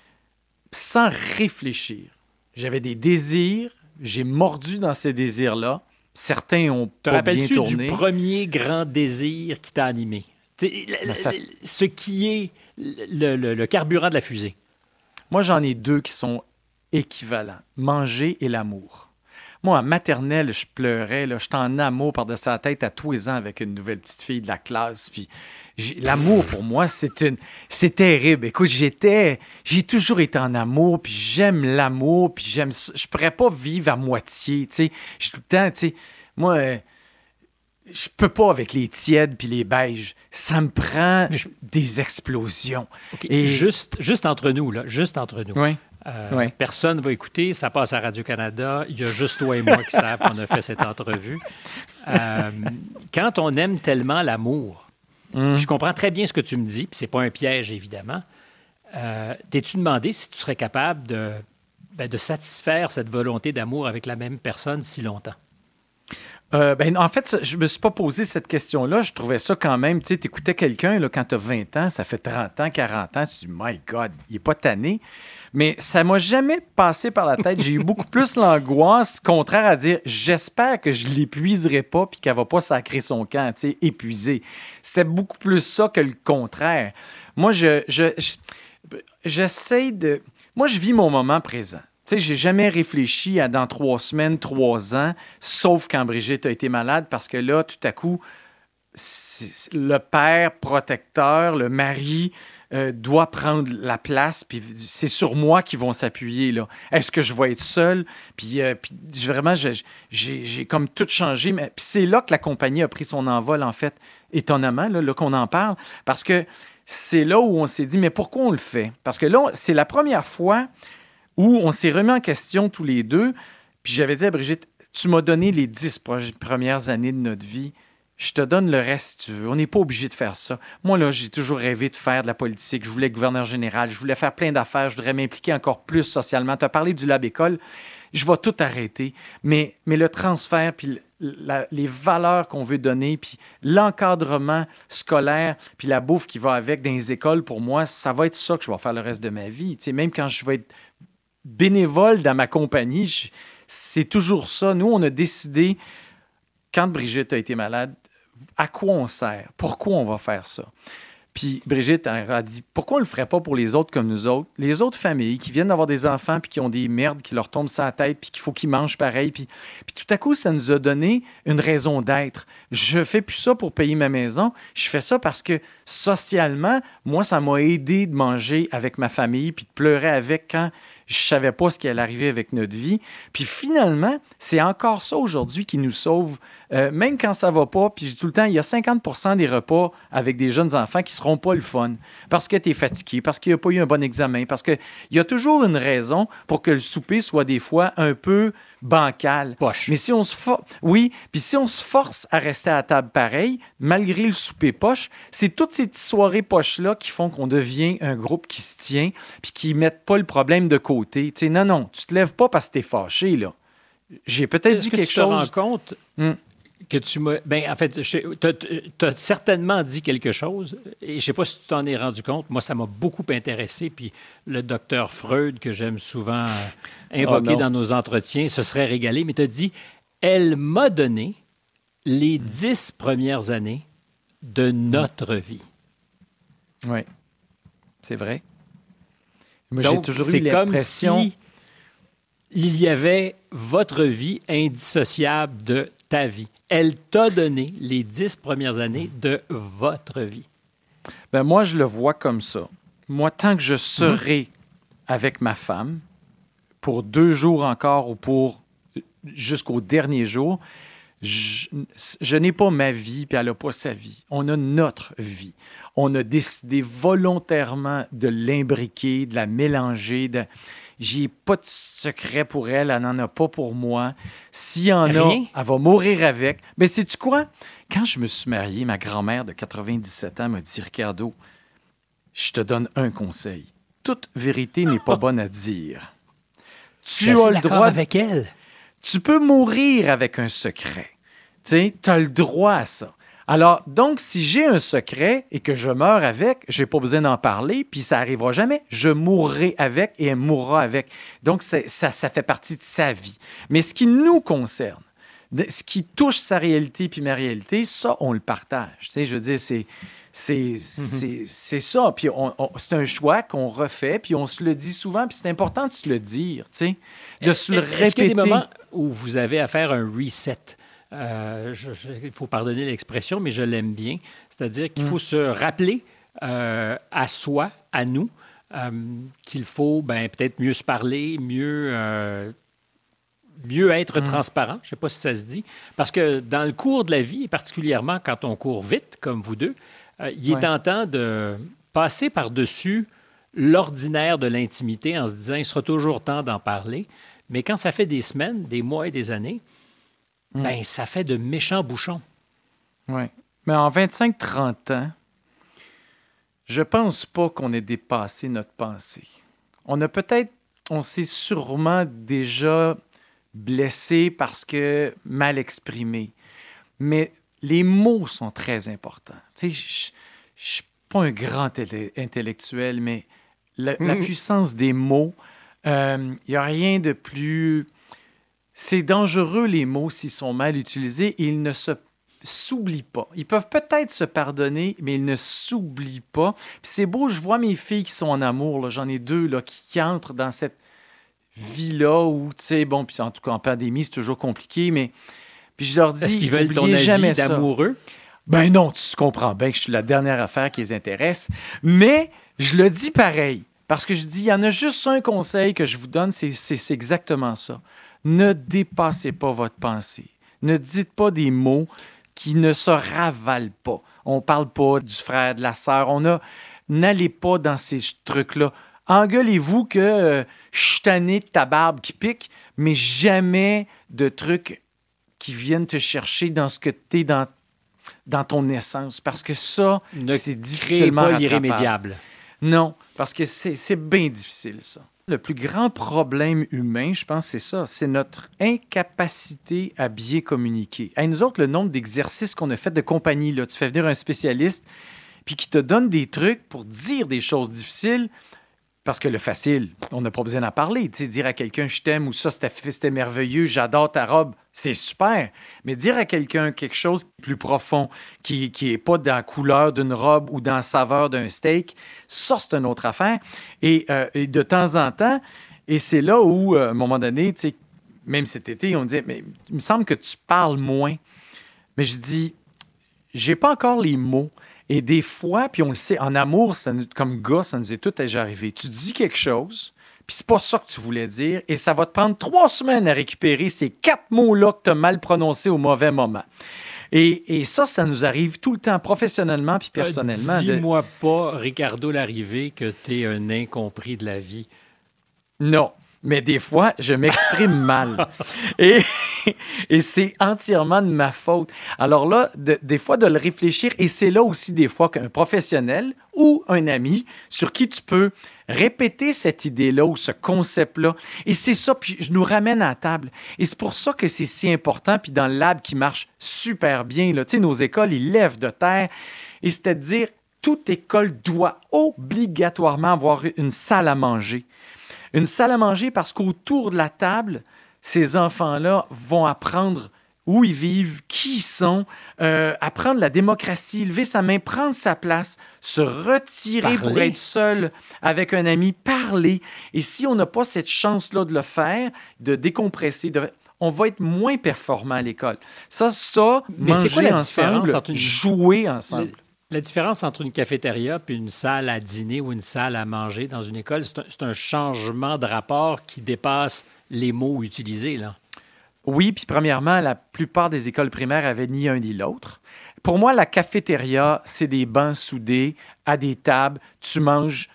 [SPEAKER 2] sans réfléchir. J'avais des désirs, j'ai mordu dans ces désirs-là. Certains ont
[SPEAKER 1] Te
[SPEAKER 2] pas bien
[SPEAKER 1] rappelles-tu
[SPEAKER 2] tourné.
[SPEAKER 1] du premier grand désir qui t'a animé? Tu sais, le-
[SPEAKER 2] ça-
[SPEAKER 1] le- Ce qui est le carburant de la fusée.
[SPEAKER 2] Moi, j'en ai deux qui sont équivalents. Manger et l'amour. Moi, en maternelle, je pleurais. là. J'étais en amour par-dessus la tête à tous les ans avec une nouvelle petite fille de la classe. Puis j'ai- l'amour, pour moi, c'est une... c'est terrible. Écoute, j'étais... J'ai toujours été en amour, puis j'aime l'amour, puis j'aime. Je pourrais pas vivre à moitié, tu sais. Je tout le temps, tu sais... Moi... euh, je peux pas avec les tièdes puis les beiges. Ça me prend
[SPEAKER 1] je-
[SPEAKER 2] des explosions. Et-
[SPEAKER 1] Juste, juste entre nous, là, juste entre nous.
[SPEAKER 2] Oui.
[SPEAKER 1] Euh. Personne ne va écouter, ça passe à Radio-Canada. Il y a juste toi et moi qui savent qu'on a fait cette entrevue. Euh, quand on aime tellement l'amour,
[SPEAKER 2] Mm.
[SPEAKER 1] je comprends très bien ce que tu me dis, puis c'est pas un piège, évidemment. Euh, T'es-tu demandé si tu serais capable de, ben, de satisfaire cette volonté d'amour avec la même personne si longtemps?
[SPEAKER 2] Euh, ben, en fait, je me suis pas posé cette question-là. Je trouvais ça quand même, tu sais, t'écoutais quelqu'un quand tu as 20 ans, ça fait 30 ans, 40 ans, tu te dis, my God, il est pas tanné. Mais ça m'a jamais passé par la tête. J'ai eu beaucoup plus [laughs] l'angoisse, contraire à dire, j'espère que je l'épuiserai pas puis qu'elle va pas sacrer son camp, tu sais, épuisé. C'était beaucoup plus ça que le contraire. Moi, je, je, je- j'essaie de. Moi, je vis mon moment présent. Tu sais, j'ai jamais réfléchi à dans trois semaines, trois ans, sauf quand Brigitte a été malade, parce que là, tout à coup, le père protecteur, le mari, euh, doit prendre la place, puis c'est sur moi qu'ils vont s'appuyer. là. Est-ce que je vais être seul? Puis, euh, puis vraiment, j'ai comme tout changé. Mais c'est là que la compagnie a pris son envol, en fait, étonnamment, là, là qu'on en parle, parce que c'est là où on s'est dit, mais pourquoi on le fait? Parce que là, c'est la première fois où on s'est remis en question tous les deux. Puis j'avais dit à Brigitte, tu m'as donné les dix premières années de notre vie. Je te donne le reste si tu veux. On n'est pas obligé de faire ça. Moi, là, j'ai toujours rêvé de faire de la politique. Je voulais être gouverneur général. Je voulais faire plein d'affaires. Je voudrais m'impliquer encore plus socialement. Tu as parlé du lab école. Je vais tout arrêter. Mais, mais le transfert, puis les valeurs qu'on veut donner, puis l'encadrement scolaire, puis la bouffe qui va avec dans les écoles, pour moi, ça va être ça que je vais faire le reste de ma vie. Tu même quand je vais être bénévole dans ma compagnie, c'est toujours ça. Nous, on a décidé, quand Brigitte a été malade, à quoi on sert? Pourquoi on va faire ça? Puis Brigitte a dit pourquoi on le ferait pas pour les autres comme nous autres, les autres familles qui viennent d'avoir des enfants puis qui ont des merdes qui leur tombent sur la tête puis qu'il faut qu'ils mangent pareil. Puis, puis tout à coup, ça nous a donné une raison d'être. Je fais plus ça pour payer ma maison, je fais ça parce que socialement, moi, ça m'a aidé de manger avec ma famille puis de pleurer avec quand je savais pas ce qui allait arriver avec notre vie. Puis finalement, c'est encore ça aujourd'hui qui nous sauve, euh, même quand ça va pas. Puis tout le temps, il y a 50% des repas avec des jeunes enfants qui seront pas le fun parce que tu es fatigué, parce qu'il n'y a pas eu un bon examen, parce qu'il y a toujours une raison pour que le souper soit des fois un peu bancal.
[SPEAKER 1] Poche.
[SPEAKER 2] Mais si on se oui, puis si on se force à rester à table pareil, malgré le souper poche, c'est toutes ces petites soirées poches-là qui font qu'on devient un groupe qui se tient puis qui mettent pas le problème de côté. Tu sais, non, non, tu te lèves pas parce que tu es fâché, là. J'ai peut-être dit quelque
[SPEAKER 1] tu
[SPEAKER 2] chose.
[SPEAKER 1] Te rends compte hmm que tu m'as. Ben, en fait, tu as, certainement dit quelque chose, et je ne sais pas si tu t'en es rendu compte. Moi, ça m'a beaucoup intéressé. Puis le docteur Freud, que j'aime souvent euh, invoquer oh dans nos entretiens, se serait régalé, mais tu as dit elle m'a donné les dix premières années de notre vie.
[SPEAKER 2] Oui, c'est vrai. Moi, j'ai toujours eu l'impression. Si
[SPEAKER 1] il y avait votre vie indissociable de ta vie. Elle t'a donné les dix premières années de votre vie.
[SPEAKER 2] Ben moi, je le vois comme ça. Moi, tant que je serai avec ma femme, pour deux jours encore ou pour jusqu'au dernier jour, je, je n'ai pas ma vie, puis elle n'a pas sa vie. On a notre vie. On a décidé volontairement de l'imbriquer, de la mélanger, de, j'ai pas de secret pour elle, elle n'en a pas pour moi. S'il y en a, elle va mourir avec. Mais sais-tu quoi? Quand je me suis marié, ma grand-mère de 97 ans m'a dit Ricardo, je te donne un conseil. Toute vérité n'est pas [laughs] bonne à dire.
[SPEAKER 1] Tu as le droit. avec elle.
[SPEAKER 2] Tu peux mourir avec un secret. Tu as le droit à ça. Alors, donc, si j'ai un secret et que je meurs avec, j'ai pas besoin d'en parler, puis ça arrivera jamais. Je mourrai avec et elle mourra avec. Donc, ça, ça fait partie de sa vie. Mais ce qui nous concerne, ce qui touche sa réalité puis ma réalité, ça, on le partage. Tu sais, je veux dire, c'est... C'est ça. Puis c'est un choix qu'on refait, puis on se le dit souvent, puis c'est important de se le dire, tu sais, de se le répéter. Est-ce qu'il y a
[SPEAKER 1] des moments où vous avez à faire un reset? Euh, il faut pardonner l'expression, mais je l'aime bien. C'est-à-dire qu'il faut mm. se rappeler euh, à soi, à nous, euh, qu'il faut ben, peut-être mieux se parler, mieux, mieux être mm. transparent. Je ne sais pas si ça se dit. Parce que dans le cours de la vie, et particulièrement quand on court vite, comme vous deux, il est tentant de passer par-dessus l'ordinaire de l'intimité en se disant il sera toujours temps d'en parler. Mais quand ça fait des semaines, des mois et des années, Mm. ben, ça fait de méchants bouchons.
[SPEAKER 2] Oui. Mais en 25-30 ans, je pense pas qu'on ait dépassé notre pensée. On a peut-être, on s'est sûrement déjà blessé parce que mal exprimé. Mais les mots sont très importants. Tu sais, je ne suis pas un grand intellectuel, mais la, mm. puissance des mots, il euh, n'y a rien de plus c'est dangereux les mots s'ils sont mal utilisés et ils ne se s'oublient pas. Ils peuvent peut-être se pardonner, mais ils ne s'oublient pas. Puis c'est beau, je vois mes filles qui sont en amour, j'en ai deux là, qui, entrent dans cette vie-là où, tu sais, bon, puis en tout cas en pandémie, c'est toujours compliqué, mais puis je leur dis,
[SPEAKER 1] est-ce qu'ils veulent ton avis d'amoureux?
[SPEAKER 2] Ben non, tu comprends bien que je suis la dernière affaire qui les intéresse, mais je le dis pareil. Parce que je dis, il y en a juste un conseil que je vous donne, c'est exactement ça. Ne dépassez pas votre pensée. Ne dites pas des mots qui ne se ravalent pas. On ne parle pas du frère, de la sœur. On a. N'allez pas dans ces trucs-là. Engueulez-vous que euh, je suis tanné de ta barbe qui pique, mais jamais de trucs qui viennent te chercher dans ce que tu es dans, dans ton essence. Parce que ça, c'est difficilement pas
[SPEAKER 1] l'irrémédiable.
[SPEAKER 2] Non, parce que c'est bien difficile, ça. Le plus grand problème humain, je pense, c'est ça, c'est notre incapacité à bien communiquer. À nous autres, le nombre d'exercices qu'on a fait de compagnie, là, tu fais venir un spécialiste, puis qui te donne des trucs pour dire des choses difficiles, parce que le facile, on n'a pas besoin d'en parler. Dire à quelqu'un je t'aime ou ça, c'était merveilleux, j'adore ta robe, c'est super. Mais dire à quelqu'un quelque chose de plus profond, qui n'est pas dans la couleur d'une robe ou dans la saveur d'un steak, ça, c'est une autre affaire. Et, euh, de temps en temps, et c'est là où, euh, à un moment donné, même cet été, on me dit Mais il me semble que tu parles moins. Mais je dis J'ai pas encore les mots. Et des fois, puis on le sait, en amour, ça comme gars, ça nous est tout déjà arrivé. Tu dis quelque chose, puis c'est pas ça que tu voulais dire, et ça va te prendre trois semaines à récupérer ces quatre mots-là que tu as mal prononcés au mauvais moment. Et, ça, ça nous arrive tout le temps, professionnellement puis euh, personnellement.
[SPEAKER 1] Dis-moi pas, Ricardo Larrivé, que tu es un incompris de la vie.
[SPEAKER 2] Non mais des fois, je m'exprime mal. Et, c'est entièrement de ma faute. Alors là, des fois, de le réfléchir, et c'est là aussi des fois qu'un professionnel ou un ami sur qui tu peux répéter cette idée-là ou ce concept-là. Et c'est ça, puis je nous ramène à la table. Et c'est pour ça que c'est si important, puis dans le lab qui marche super bien, là, nos écoles, ils lèvent de terre. Et c'est-à-dire, toute école doit obligatoirement avoir une salle à manger. Une salle à manger parce qu'autour de la table, ces enfants-là vont apprendre où ils vivent, qui ils sont, euh, apprendre la démocratie, lever sa main, prendre sa place, se retirer pour être seul avec un ami, parler. Et si on n'a pas cette chance-là de le faire, de décompresser, on va être moins performant à l'école. Ça, ça, Mais manger quoi la ensemble, jouer ensemble.
[SPEAKER 1] La différence entre une cafétéria puis une salle à dîner ou une salle à manger dans une école, c'est un, changement de rapport qui dépasse les mots utilisés. Là.
[SPEAKER 2] Oui, puis premièrement, la plupart des écoles primaires avaient ni un ni l'autre. Pour moi, la cafétéria, c'est des bancs soudés à des tables. Tu manges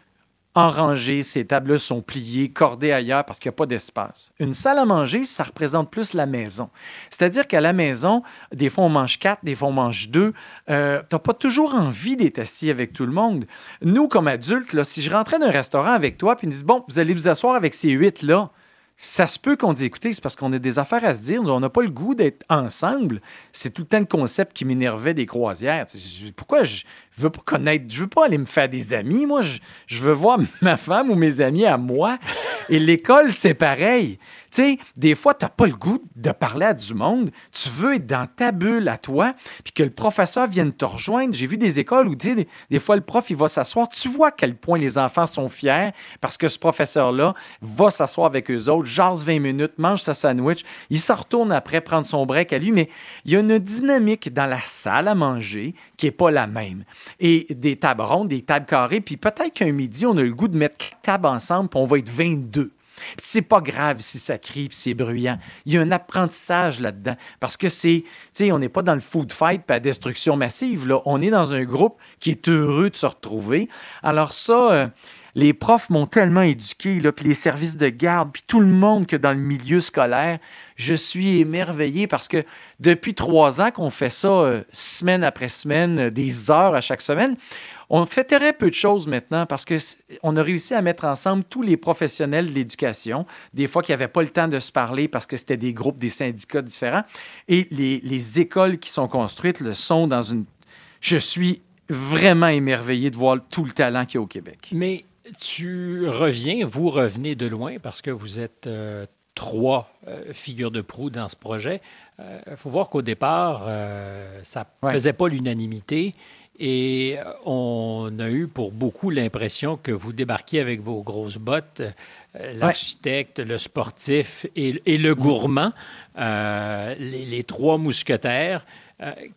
[SPEAKER 2] en rangée, ces tables sont pliées, cordées ailleurs parce qu'il n'y a pas d'espace. Une salle à manger, ça représente plus la maison. C'est-à-dire qu'à la maison, des fois on mange quatre, des fois on mange deux. Euh, tu n'as pas toujours envie d'être assis avec tout le monde. Nous, comme adultes, là, si je rentrais dans un restaurant avec toi, puis ils me disent, bon, vous allez vous asseoir avec ces huit-là, ça se peut qu'on dise, écoutez, c'est parce qu'on a des affaires à se dire, on n'a pas le goût d'être ensemble. C'est tout le temps le concept qui m'énervait des croisières. Pourquoi je, je veux pas connaître, je veux pas aller me faire des amis, moi, je, veux voir [laughs] ma femme ou mes amis à moi. Et l'école, c'est pareil. Tu sais, des fois, tu n'as pas le goût de parler à du monde. Tu veux être dans ta bulle à toi, puis que le professeur vienne te rejoindre. J'ai vu des écoles où, des, fois, le prof, il va s'asseoir. Tu vois à quel point les enfants sont fiers parce que ce professeur-là va s'asseoir avec eux autres, jase 20 minutes, mange sa sandwich. Il se retourne après prendre son break à lui, mais il y a une dynamique dans la salle à manger qui n'est pas la même. Et des tables rondes, des tables carrées, puis peut-être qu'un midi, on a le goût de mettre quatre tables ensemble, puis on va être 22. C'est pas grave si ça crie puis c'est bruyant. Il y a un apprentissage là-dedans parce que c'est, tu sais, on n'est pas dans le food fight pas la destruction massive. Là. On est dans un groupe qui est heureux de se retrouver. Alors ça, euh, les profs m'ont tellement éduqué, là, puis les services de garde, puis tout le monde que dans le milieu scolaire, je suis émerveillé parce que depuis trois ans qu'on fait ça euh, semaine après semaine, euh, des heures à chaque semaine, on fait très peu de choses maintenant parce qu'on a réussi à mettre ensemble tous les professionnels de l'éducation, des fois qui n'avaient pas le temps de se parler parce que c'était des groupes, des syndicats différents, et les, les écoles qui sont construites le sont dans une... Je suis vraiment émerveillé de voir tout le talent qu'il y a au Québec.
[SPEAKER 1] Mais tu reviens, vous revenez de loin parce que vous êtes euh, trois euh, figures de proue dans ce projet. Il euh, faut voir qu'au départ, ça ne faisait pas l'unanimité et on a eu pour beaucoup l'impression que vous débarquiez avec vos grosses bottes, l'architecte, le sportif et, le gourmand, les, les, trois mousquetaires.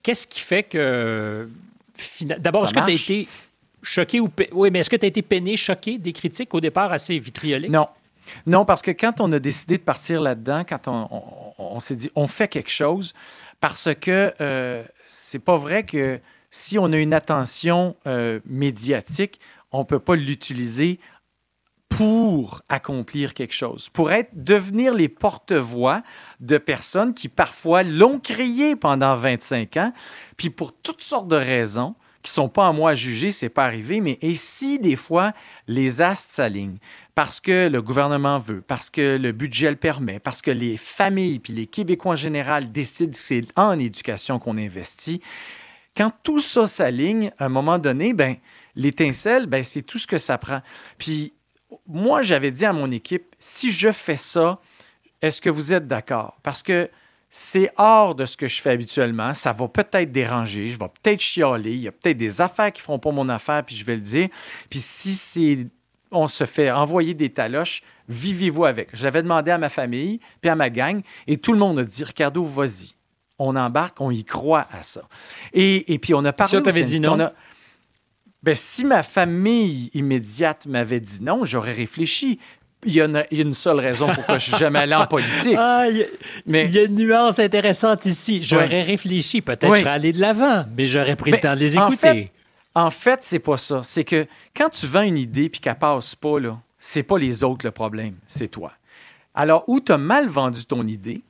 [SPEAKER 1] Qu'est-ce qui fait que... D'abord, est-ce que tu as été choqué ou... Oui, mais est-ce que tu as été peiné, choqué des critiques au départ assez vitrioliques?
[SPEAKER 2] Non. Non, parce que quand on a décidé de partir là-dedans, quand on, s'est dit, on fait quelque chose, parce que euh, c'est pas vrai que si on a une attention euh, médiatique, on ne peut pas l'utiliser pour accomplir quelque chose, pour être, devenir les porte-voix de personnes qui parfois l'ont créé pendant 25 ans, puis pour toutes sortes de raisons qui sont pas à moi à juger, c'est pas arrivé, mais et si des fois les astres s'alignent? Parce que le gouvernement veut, parce que le budget le permet, parce que les familles puis les Québécois en général décident que c'est en éducation qu'on investit, quand tout ça s'aligne, à un moment donné, ben l'étincelle, ben c'est tout ce que ça prend. Puis moi, j'avais dit à mon équipe, si je fais ça, est-ce que vous êtes d'accord? Parce que c'est hors de ce que je fais habituellement. Ça va peut-être déranger, je vais peut-être chialer, il y a peut-être des affaires qui ne feront pas mon affaire, puis je vais le dire. Puis si c'est on se fait envoyer des taloches, vivez-vous avec. Je l'avais demandé à ma famille, puis à ma gang, et tout le monde a dit, Ricardo, vas-y. On embarque, on y croit à ça. Et, puis on a parlé...
[SPEAKER 1] Ça, dit non?
[SPEAKER 2] Ben, si ma famille immédiate m'avait dit non, j'aurais réfléchi. Il y, a une, seule raison pourquoi je suis jamais allé en politique. [laughs]
[SPEAKER 1] Ah, il, y a, mais... il y a une nuance intéressante ici. J'aurais réfléchi. Peut-être que je serais allé de l'avant, mais j'aurais pris le temps de les écouter.
[SPEAKER 2] En fait, c'est pas ça. C'est que quand tu vends une idée puis qu'elle passe pas, là, c'est pas les autres le problème, c'est toi. Alors, où tu as mal vendu ton idée,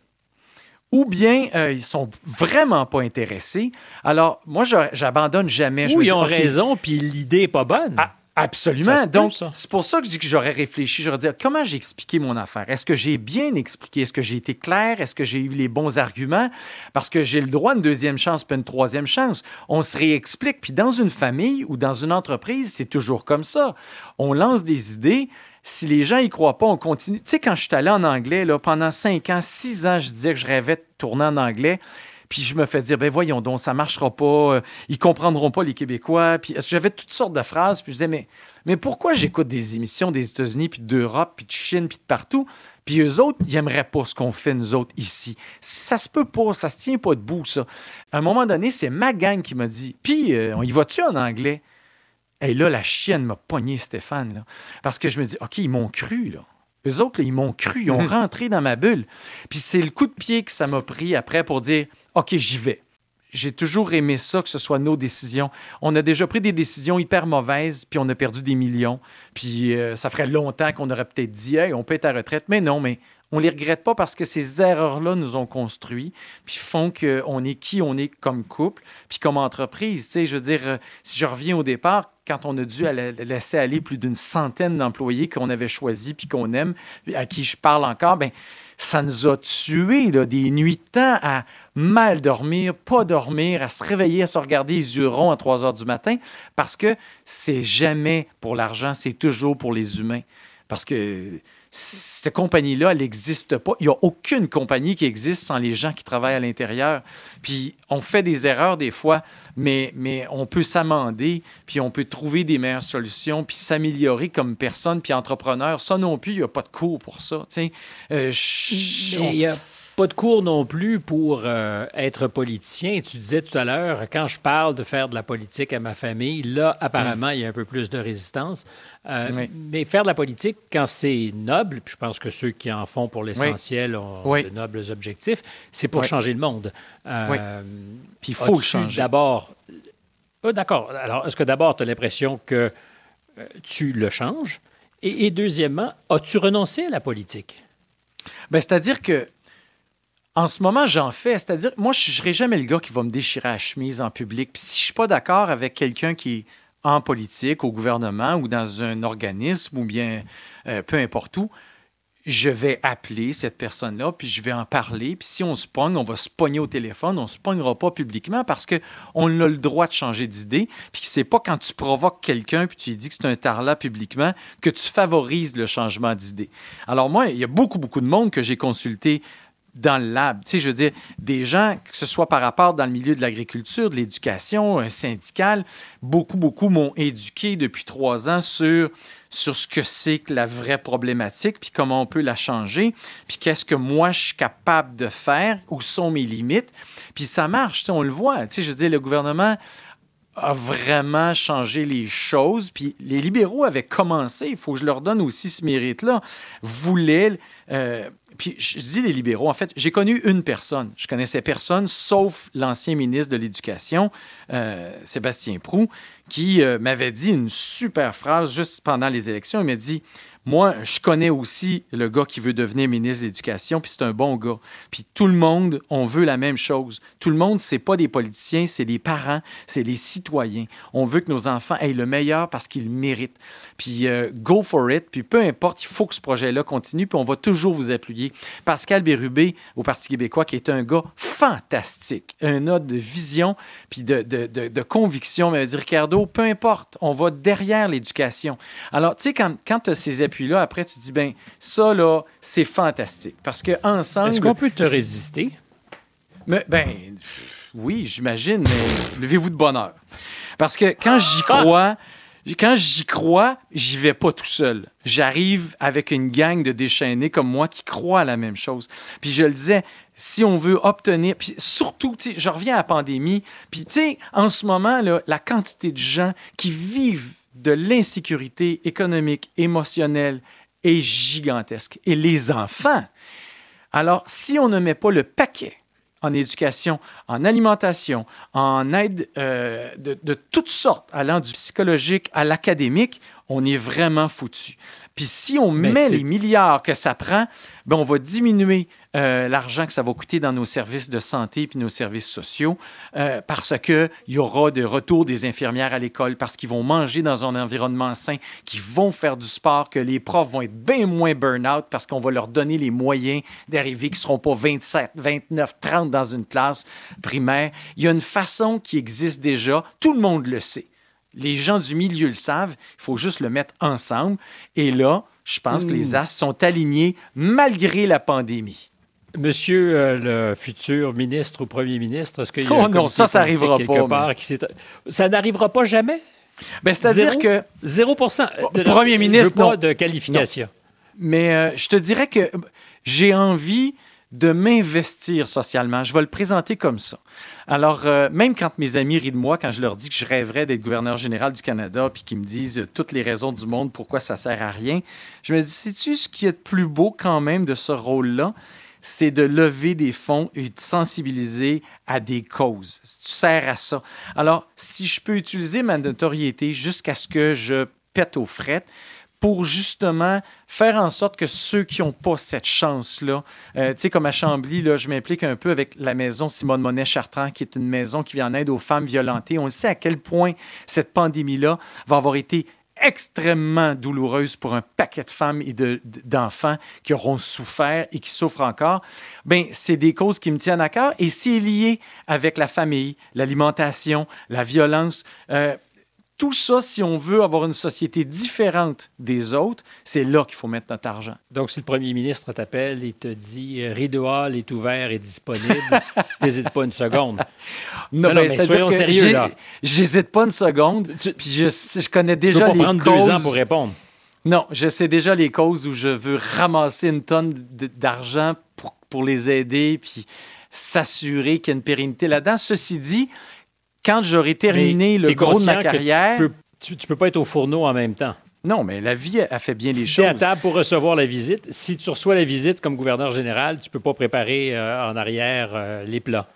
[SPEAKER 2] ou bien euh, ils sont vraiment pas intéressés. Alors, moi, j'abandonne jamais.
[SPEAKER 1] Ou ils ont raison, puis l'idée n'est pas bonne.
[SPEAKER 2] Ah, absolument. Donc, c'est pour ça que je dis que j'aurais réfléchi. J'aurais dit comment j'ai expliqué mon affaire? Est-ce que j'ai bien expliqué? Est-ce que j'ai été clair? Est-ce que j'ai eu les bons arguments? Parce que j'ai le droit à une deuxième chance, puis une troisième chance. On se réexplique. Puis dans une famille ou dans une entreprise, c'est toujours comme ça. On lance des idées si les gens y croient pas, on continue. Tu sais, quand je suis allé en anglais, là, pendant cinq ans, six ans, je disais que je rêvais de tourner en anglais. Puis je me fais dire, ben voyons donc, ça marchera pas, euh, ils comprendront pas les Québécois. Puis j'avais toutes sortes de phrases. Puis je disais, mais, mais pourquoi j'écoute des émissions des États-Unis, puis d'Europe, puis de Chine, puis de partout, puis eux autres, ils aimeraient pas ce qu'on fait, nous autres, ici? Ça se peut pas, ça se tient pas debout, ça. À un moment donné, c'est ma gang qui m'a dit, puis euh, on y va-tu en anglais? Et là, la chienne m'a pogné, Stéphane. Parce que je me dis, OK, ils m'ont cru. Là. Eux autres, ils m'ont cru. Ils ont [laughs] rentré dans ma bulle. Puis c'est le coup de pied que ça m'a pris après pour dire, OK, j'y vais. J'ai toujours aimé ça, que ce soit nos décisions. On a déjà pris des décisions hyper mauvaises, puis on a perdu des millions. Puis euh, ça ferait longtemps qu'on aurait peut-être dit, hey, on peut être à retraite. Mais non, mais on les regrette pas parce que ces erreurs-là nous ont construits, puis font qu'on est qui on est comme couple, puis comme entreprise. Tu sais, je veux dire, euh, si je reviens au départ, quand on a dû laisser aller plus d'une centaine d'employés qu'on avait choisis puis qu'on aime, à qui je parle encore, ben ça nous a tués des nuits de temps à mal dormir, pas dormir, à se réveiller, à se regarder les yeux ronds à 3 heures du matin, parce que c'est jamais pour l'argent, c'est toujours pour les humains. Parce que cette compagnie-là, elle n'existe pas. Il n'y a aucune compagnie qui existe sans les gens qui travaillent à l'intérieur. Puis on fait des erreurs des fois, mais, mais on peut s'amender, puis on peut trouver des meilleures solutions, puis s'améliorer comme personne, puis entrepreneur. Ça non plus, il n'y a pas de cours pour ça.
[SPEAKER 1] Euh, il y a pas de cours non plus pour euh, être politicien. Tu disais tout à l'heure, quand je parle de faire de la politique à ma famille, là, apparemment, il y a un peu plus de résistance. Euh, mais faire de la politique, quand c'est noble, puis je pense que ceux qui en font pour l'essentiel ont de nobles objectifs, c'est pour changer le monde.
[SPEAKER 2] Euh, puis il faut le changer.
[SPEAKER 1] D'abord, d'accord. Alors, est-ce que d'abord, tu as l'impression que tu le changes? Et, et deuxièmement, as-tu renoncé à la politique?
[SPEAKER 2] Bien, c'est-à-dire que en ce moment, j'en fais. C'est-à-dire, moi, je ne jamais le gars qui va me déchirer la chemise en public. Puis si je suis pas d'accord avec quelqu'un qui est en politique, au gouvernement ou dans un organisme ou bien euh, peu importe où, je vais appeler cette personne-là, puis je vais en parler. Puis si on se pogne, on va se pogner au téléphone. On ne se pognera pas publiquement parce qu'on a le droit de changer d'idée. Puis c'est pas quand tu provoques quelqu'un, puis tu lui dis que c'est un tarlat publiquement, que tu favorises le changement d'idée. Alors moi, il y a beaucoup, beaucoup de monde que j'ai consulté dans le lab. Tu sais, je veux dire, des gens, que ce soit par rapport dans le milieu de l'agriculture, de l'éducation euh, syndicale, beaucoup, beaucoup m'ont éduqué depuis trois ans sur, sur ce que c'est que la vraie problématique, puis comment on peut la changer, puis qu'est-ce que moi je suis capable de faire, où sont mes limites. Puis ça marche, tu sais, on le voit. Tu sais, je veux dire, le gouvernement a vraiment changé les choses. Puis les libéraux avaient commencé, il faut que je leur donne aussi ce mérite-là, voulaient... Euh, puis je dis les libéraux, en fait, j'ai connu une personne. Je connaissais personne, sauf l'ancien ministre de l'Éducation, euh, Sébastien Prou, qui euh, m'avait dit une super phrase juste pendant les élections. Il m'a dit moi, je connais aussi le gars qui veut devenir ministre de l'Éducation, puis c'est un bon gars. Puis tout le monde, on veut la même chose. Tout le monde, c'est pas des politiciens, c'est les parents, c'est les citoyens. On veut que nos enfants aient le meilleur parce qu'ils méritent. Puis euh, go for it. Puis peu importe, il faut que ce projet-là continue, puis on va toujours vous appuyer. Pascal Bérubé, au Parti québécois, qui est un gars fantastique, un homme de vision, puis de, de, de, conviction. Mais Ricardo, peu importe, on va derrière l'éducation. Alors, tu sais, quand, quand tu as ces puis là, après, tu dis, ben ça, là, c'est fantastique. Parce que ensemble.
[SPEAKER 1] Est-ce qu'on peut te résister?
[SPEAKER 2] Mais, ben, oui, j'imagine, mais levez-vous de bonheur. Parce que quand j'y crois, quand j'y crois, j'y vais pas tout seul. J'arrive avec une gang de déchaînés comme moi qui croient à la même chose. Puis je le disais, si on veut obtenir, puis surtout, tu sais, je reviens à la pandémie, puis tu sais, en ce moment, là, la quantité de gens qui vivent de l'insécurité économique, émotionnelle est gigantesque. Et les enfants, alors si on ne met pas le paquet en éducation, en alimentation, en aide euh, de, toutes sortes, allant du psychologique à l'académique, on est vraiment foutu. Puis si on met les milliards que ça prend, ben on va diminuer euh, l'argent que ça va coûter dans nos services de santé puis nos services sociaux euh, parce qu'il y aura de retour des infirmières à l'école, parce qu'ils vont manger dans un environnement sain, qu'ils vont faire du sport, que les profs vont être bien moins burn-out parce qu'on va leur donner les moyens d'arriver, qui ne seront pas 27, 29, 30 dans une classe primaire. Il y a une façon qui existe déjà, tout le monde le sait. Les gens du milieu le savent, il faut juste le mettre ensemble. Et là, je pense que les hmm. as sont alignés malgré la pandémie.
[SPEAKER 1] Monsieur euh, le futur ministre ou premier ministre, est-ce qu'il y a
[SPEAKER 2] Oh non, ça, ça n'arrivera pas.
[SPEAKER 1] Ça n'arrivera pas jamais?
[SPEAKER 2] Ben, C'est-à-dire que...
[SPEAKER 1] 0
[SPEAKER 2] Premier ministre,
[SPEAKER 1] pas de qualification.
[SPEAKER 2] Mais euh, je te dirais que j'ai envie de m'investir socialement. Je vais le présenter comme ça. Alors, euh, même quand mes amis rient de moi, quand je leur dis que je rêverais d'être gouverneur général du Canada, puis qu'ils me disent toutes les raisons du monde pourquoi ça sert à rien, je me dis, sais-tu ce qui est de plus beau quand même de ce rôle-là? C'est de lever des fonds et de sensibiliser à des causes. Tu sers à ça. Alors, si je peux utiliser ma notoriété jusqu'à ce que je pète aux frettes, pour justement faire en sorte que ceux qui n'ont pas cette chance-là, euh, tu sais, comme à Chambly, là, je m'implique un peu avec la maison Simone Monet-Chartrand, qui est une maison qui vient en aide aux femmes violentées. On sait à quel point cette pandémie-là va avoir été extrêmement douloureuse pour un paquet de femmes et d'enfants qui auront souffert et qui souffrent encore, ben c'est des causes qui me tiennent à cœur et c'est lié avec la famille, l'alimentation, la violence. Euh, tout ça, si on veut avoir une société différente des autres, c'est là qu'il faut mettre notre argent.
[SPEAKER 1] Donc, si le premier ministre t'appelle et te dit euh, Rideau Hall est ouvert et disponible, [laughs] n'hésite pas une seconde.
[SPEAKER 2] Non, non, ben, mais soyons sérieux là. J'hésite pas une seconde. puis je, je, connais déjà
[SPEAKER 1] peux
[SPEAKER 2] pas
[SPEAKER 1] prendre deux ans pour répondre.
[SPEAKER 2] Non, je sais déjà les causes où je veux ramasser une tonne d'argent pour, pour les aider puis s'assurer qu'il y a une pérennité là-dedans. Ceci dit, quand j'aurai terminé le gros de ma carrière.
[SPEAKER 1] Tu peux, peux pas être au fourneau en même temps.
[SPEAKER 2] Non, mais la vie a fait bien les
[SPEAKER 1] choses.
[SPEAKER 2] Tu
[SPEAKER 1] es à table pour recevoir la visite, si tu reçois la visite comme gouverneur général, tu peux pas préparer euh, en arrière euh, les plats.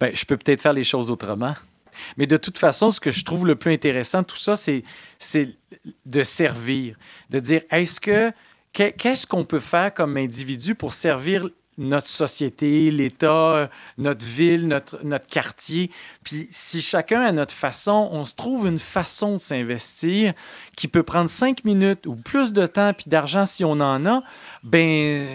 [SPEAKER 2] Bien, je peux peut-être faire les choses autrement. Mais de toute façon, ce que je trouve le plus intéressant tout ça, c'est de servir, de dire est-ce que qu'est-ce qu'on peut faire comme individu pour servir notre société, l'État, notre ville, notre, notre quartier. Puis si chacun a notre façon, on se trouve une façon de s'investir qui peut prendre cinq minutes ou plus de temps puis d'argent si on en a, ben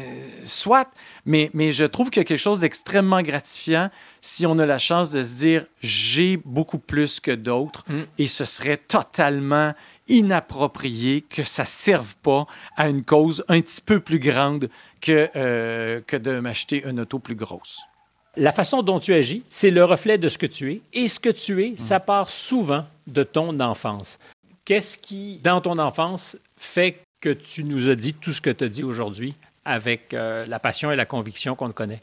[SPEAKER 2] soit. Mais, mais je trouve qu'il y a quelque chose d'extrêmement gratifiant si on a la chance de se dire j'ai beaucoup plus que d'autres mm. et ce serait totalement inapproprié que ça serve pas à une cause un petit peu plus grande que, euh, que de m'acheter une auto plus grosse.
[SPEAKER 1] La façon dont tu agis, c'est le reflet de ce que tu es. Et ce que tu es, ça part souvent de ton enfance. Qu'est-ce qui, dans ton enfance, fait que tu nous as dit tout ce que tu as dit aujourd'hui avec euh, la passion et la conviction qu'on te connaît?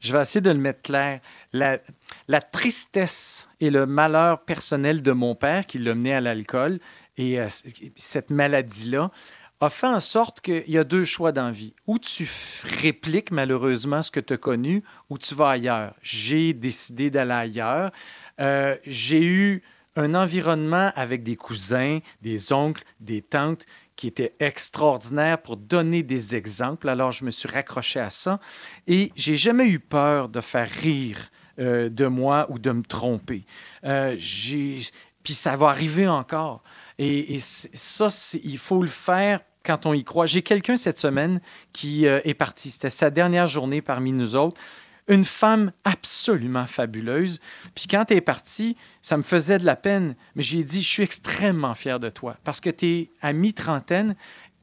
[SPEAKER 2] Je vais essayer de le mettre clair. La, la tristesse et le malheur personnel de mon père qui l'a mené à l'alcool et euh, cette maladie-là a fait en sorte qu'il y a deux choix dans la vie. Ou tu répliques malheureusement ce que tu as connu, ou tu vas ailleurs. J'ai décidé d'aller ailleurs. Euh, j'ai eu un environnement avec des cousins, des oncles, des tantes qui étaient extraordinaires pour donner des exemples. Alors, je me suis raccroché à ça et j'ai jamais eu peur de faire rire euh, de moi ou de me tromper. Euh, puis ça va arriver encore. Et, ça, il faut le faire quand on y croit. J'ai quelqu'un cette semaine qui euh, est parti. C'était sa dernière journée parmi nous autres une femme absolument fabuleuse. Puis quand tu es parti, ça me faisait de la peine, mais j'ai dit, je suis extrêmement fier de toi parce que tu es à mi-trentaine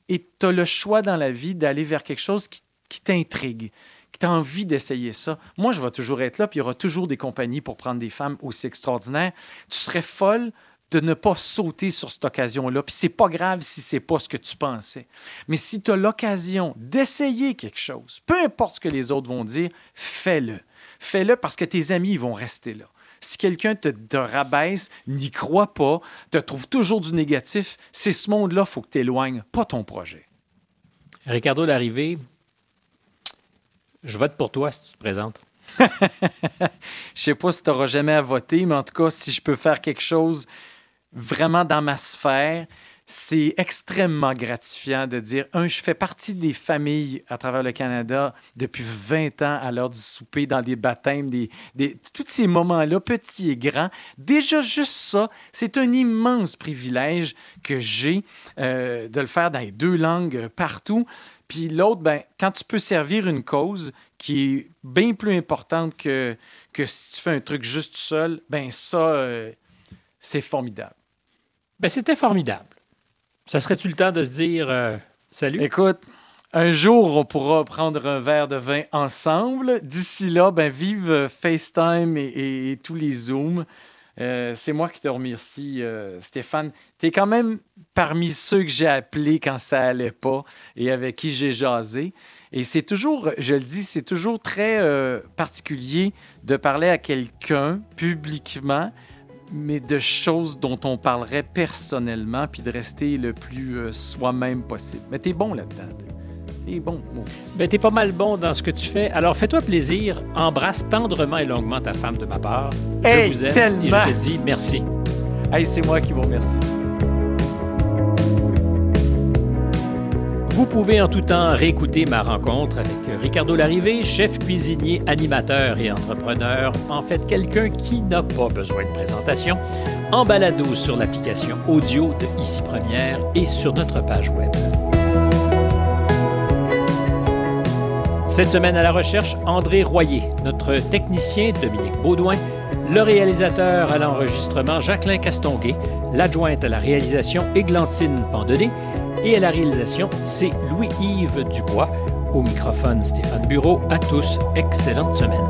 [SPEAKER 2] et tu as le choix dans la vie d'aller vers quelque chose qui t'intrigue, qui t'a envie d'essayer ça. Moi, je vais toujours être là, puis il y aura toujours des compagnies pour prendre des femmes aussi extraordinaires. Tu serais folle de ne pas sauter sur cette occasion-là. Puis c'est pas grave si c'est pas ce que tu pensais. Mais si tu as l'occasion d'essayer quelque chose, peu importe ce que les autres vont dire, fais-le. Fais-le parce que tes amis vont rester là. Si quelqu'un te, rabaisse, n'y croit pas, te trouve toujours du négatif, c'est ce monde-là, faut que tu éloignes, pas ton projet.
[SPEAKER 1] Ricardo Larrivée, je vote pour toi si tu te présentes. [laughs]
[SPEAKER 2] je sais pas si tu n'auras jamais à voter, mais en tout cas, si je peux faire quelque chose vraiment dans ma sphère, c'est extrêmement gratifiant de dire, un, je fais partie des familles à travers le Canada depuis 20 ans à l'heure du souper, dans des baptêmes, des, tous ces moments-là, petits et grands. Déjà, juste ça, c'est un immense privilège que j'ai euh, de le faire dans les deux langues euh, partout. Puis l'autre, ben, quand tu peux servir une cause qui est bien plus importante que, que si tu fais un truc juste seul, ben ça, euh, c'est formidable.
[SPEAKER 1] Ben, c'était formidable. Ça serait-tu le temps de se dire euh, salut?
[SPEAKER 2] Écoute, un jour, on pourra prendre un verre de vin ensemble. D'ici là, ben, vive FaceTime et, tous les Zooms. Euh, c'est moi qui te remercie, euh, Stéphane. Tu es quand même parmi ceux que j'ai appelés quand ça allait pas et avec qui j'ai jasé. Et c'est toujours, je le dis, c'est toujours très particulier de parler à quelqu'un publiquement mais de choses dont on parlerait personnellement, puis de rester le plus euh, soi-même possible. Mais t'es bon là-dedans. T'es bon, mon petit.
[SPEAKER 1] Ben, t'es pas mal bon dans ce que tu fais. Alors, fais-toi plaisir. Embrasse tendrement et longuement ta femme de ma part.
[SPEAKER 2] je vous aime tellement. et
[SPEAKER 1] je te dis merci.
[SPEAKER 2] Hey, c'est moi qui vous remercie.
[SPEAKER 1] Vous pouvez en tout temps réécouter ma rencontre avec Ricardo Larrivé, chef cuisinier, animateur et entrepreneur, en fait quelqu'un qui n'a pas besoin de présentation, en balado sur l'application audio de Ici Première et sur notre page web. Cette semaine à la recherche, André Royer, notre technicien Dominique Baudouin, le réalisateur à l'enregistrement Jacqueline Castonguay, l'adjointe à la réalisation Églantine Pandonné, et à la réalisation, c'est Louis-Yves Dubois. Au microphone, Stéphane Bureau. À tous, excellente semaine.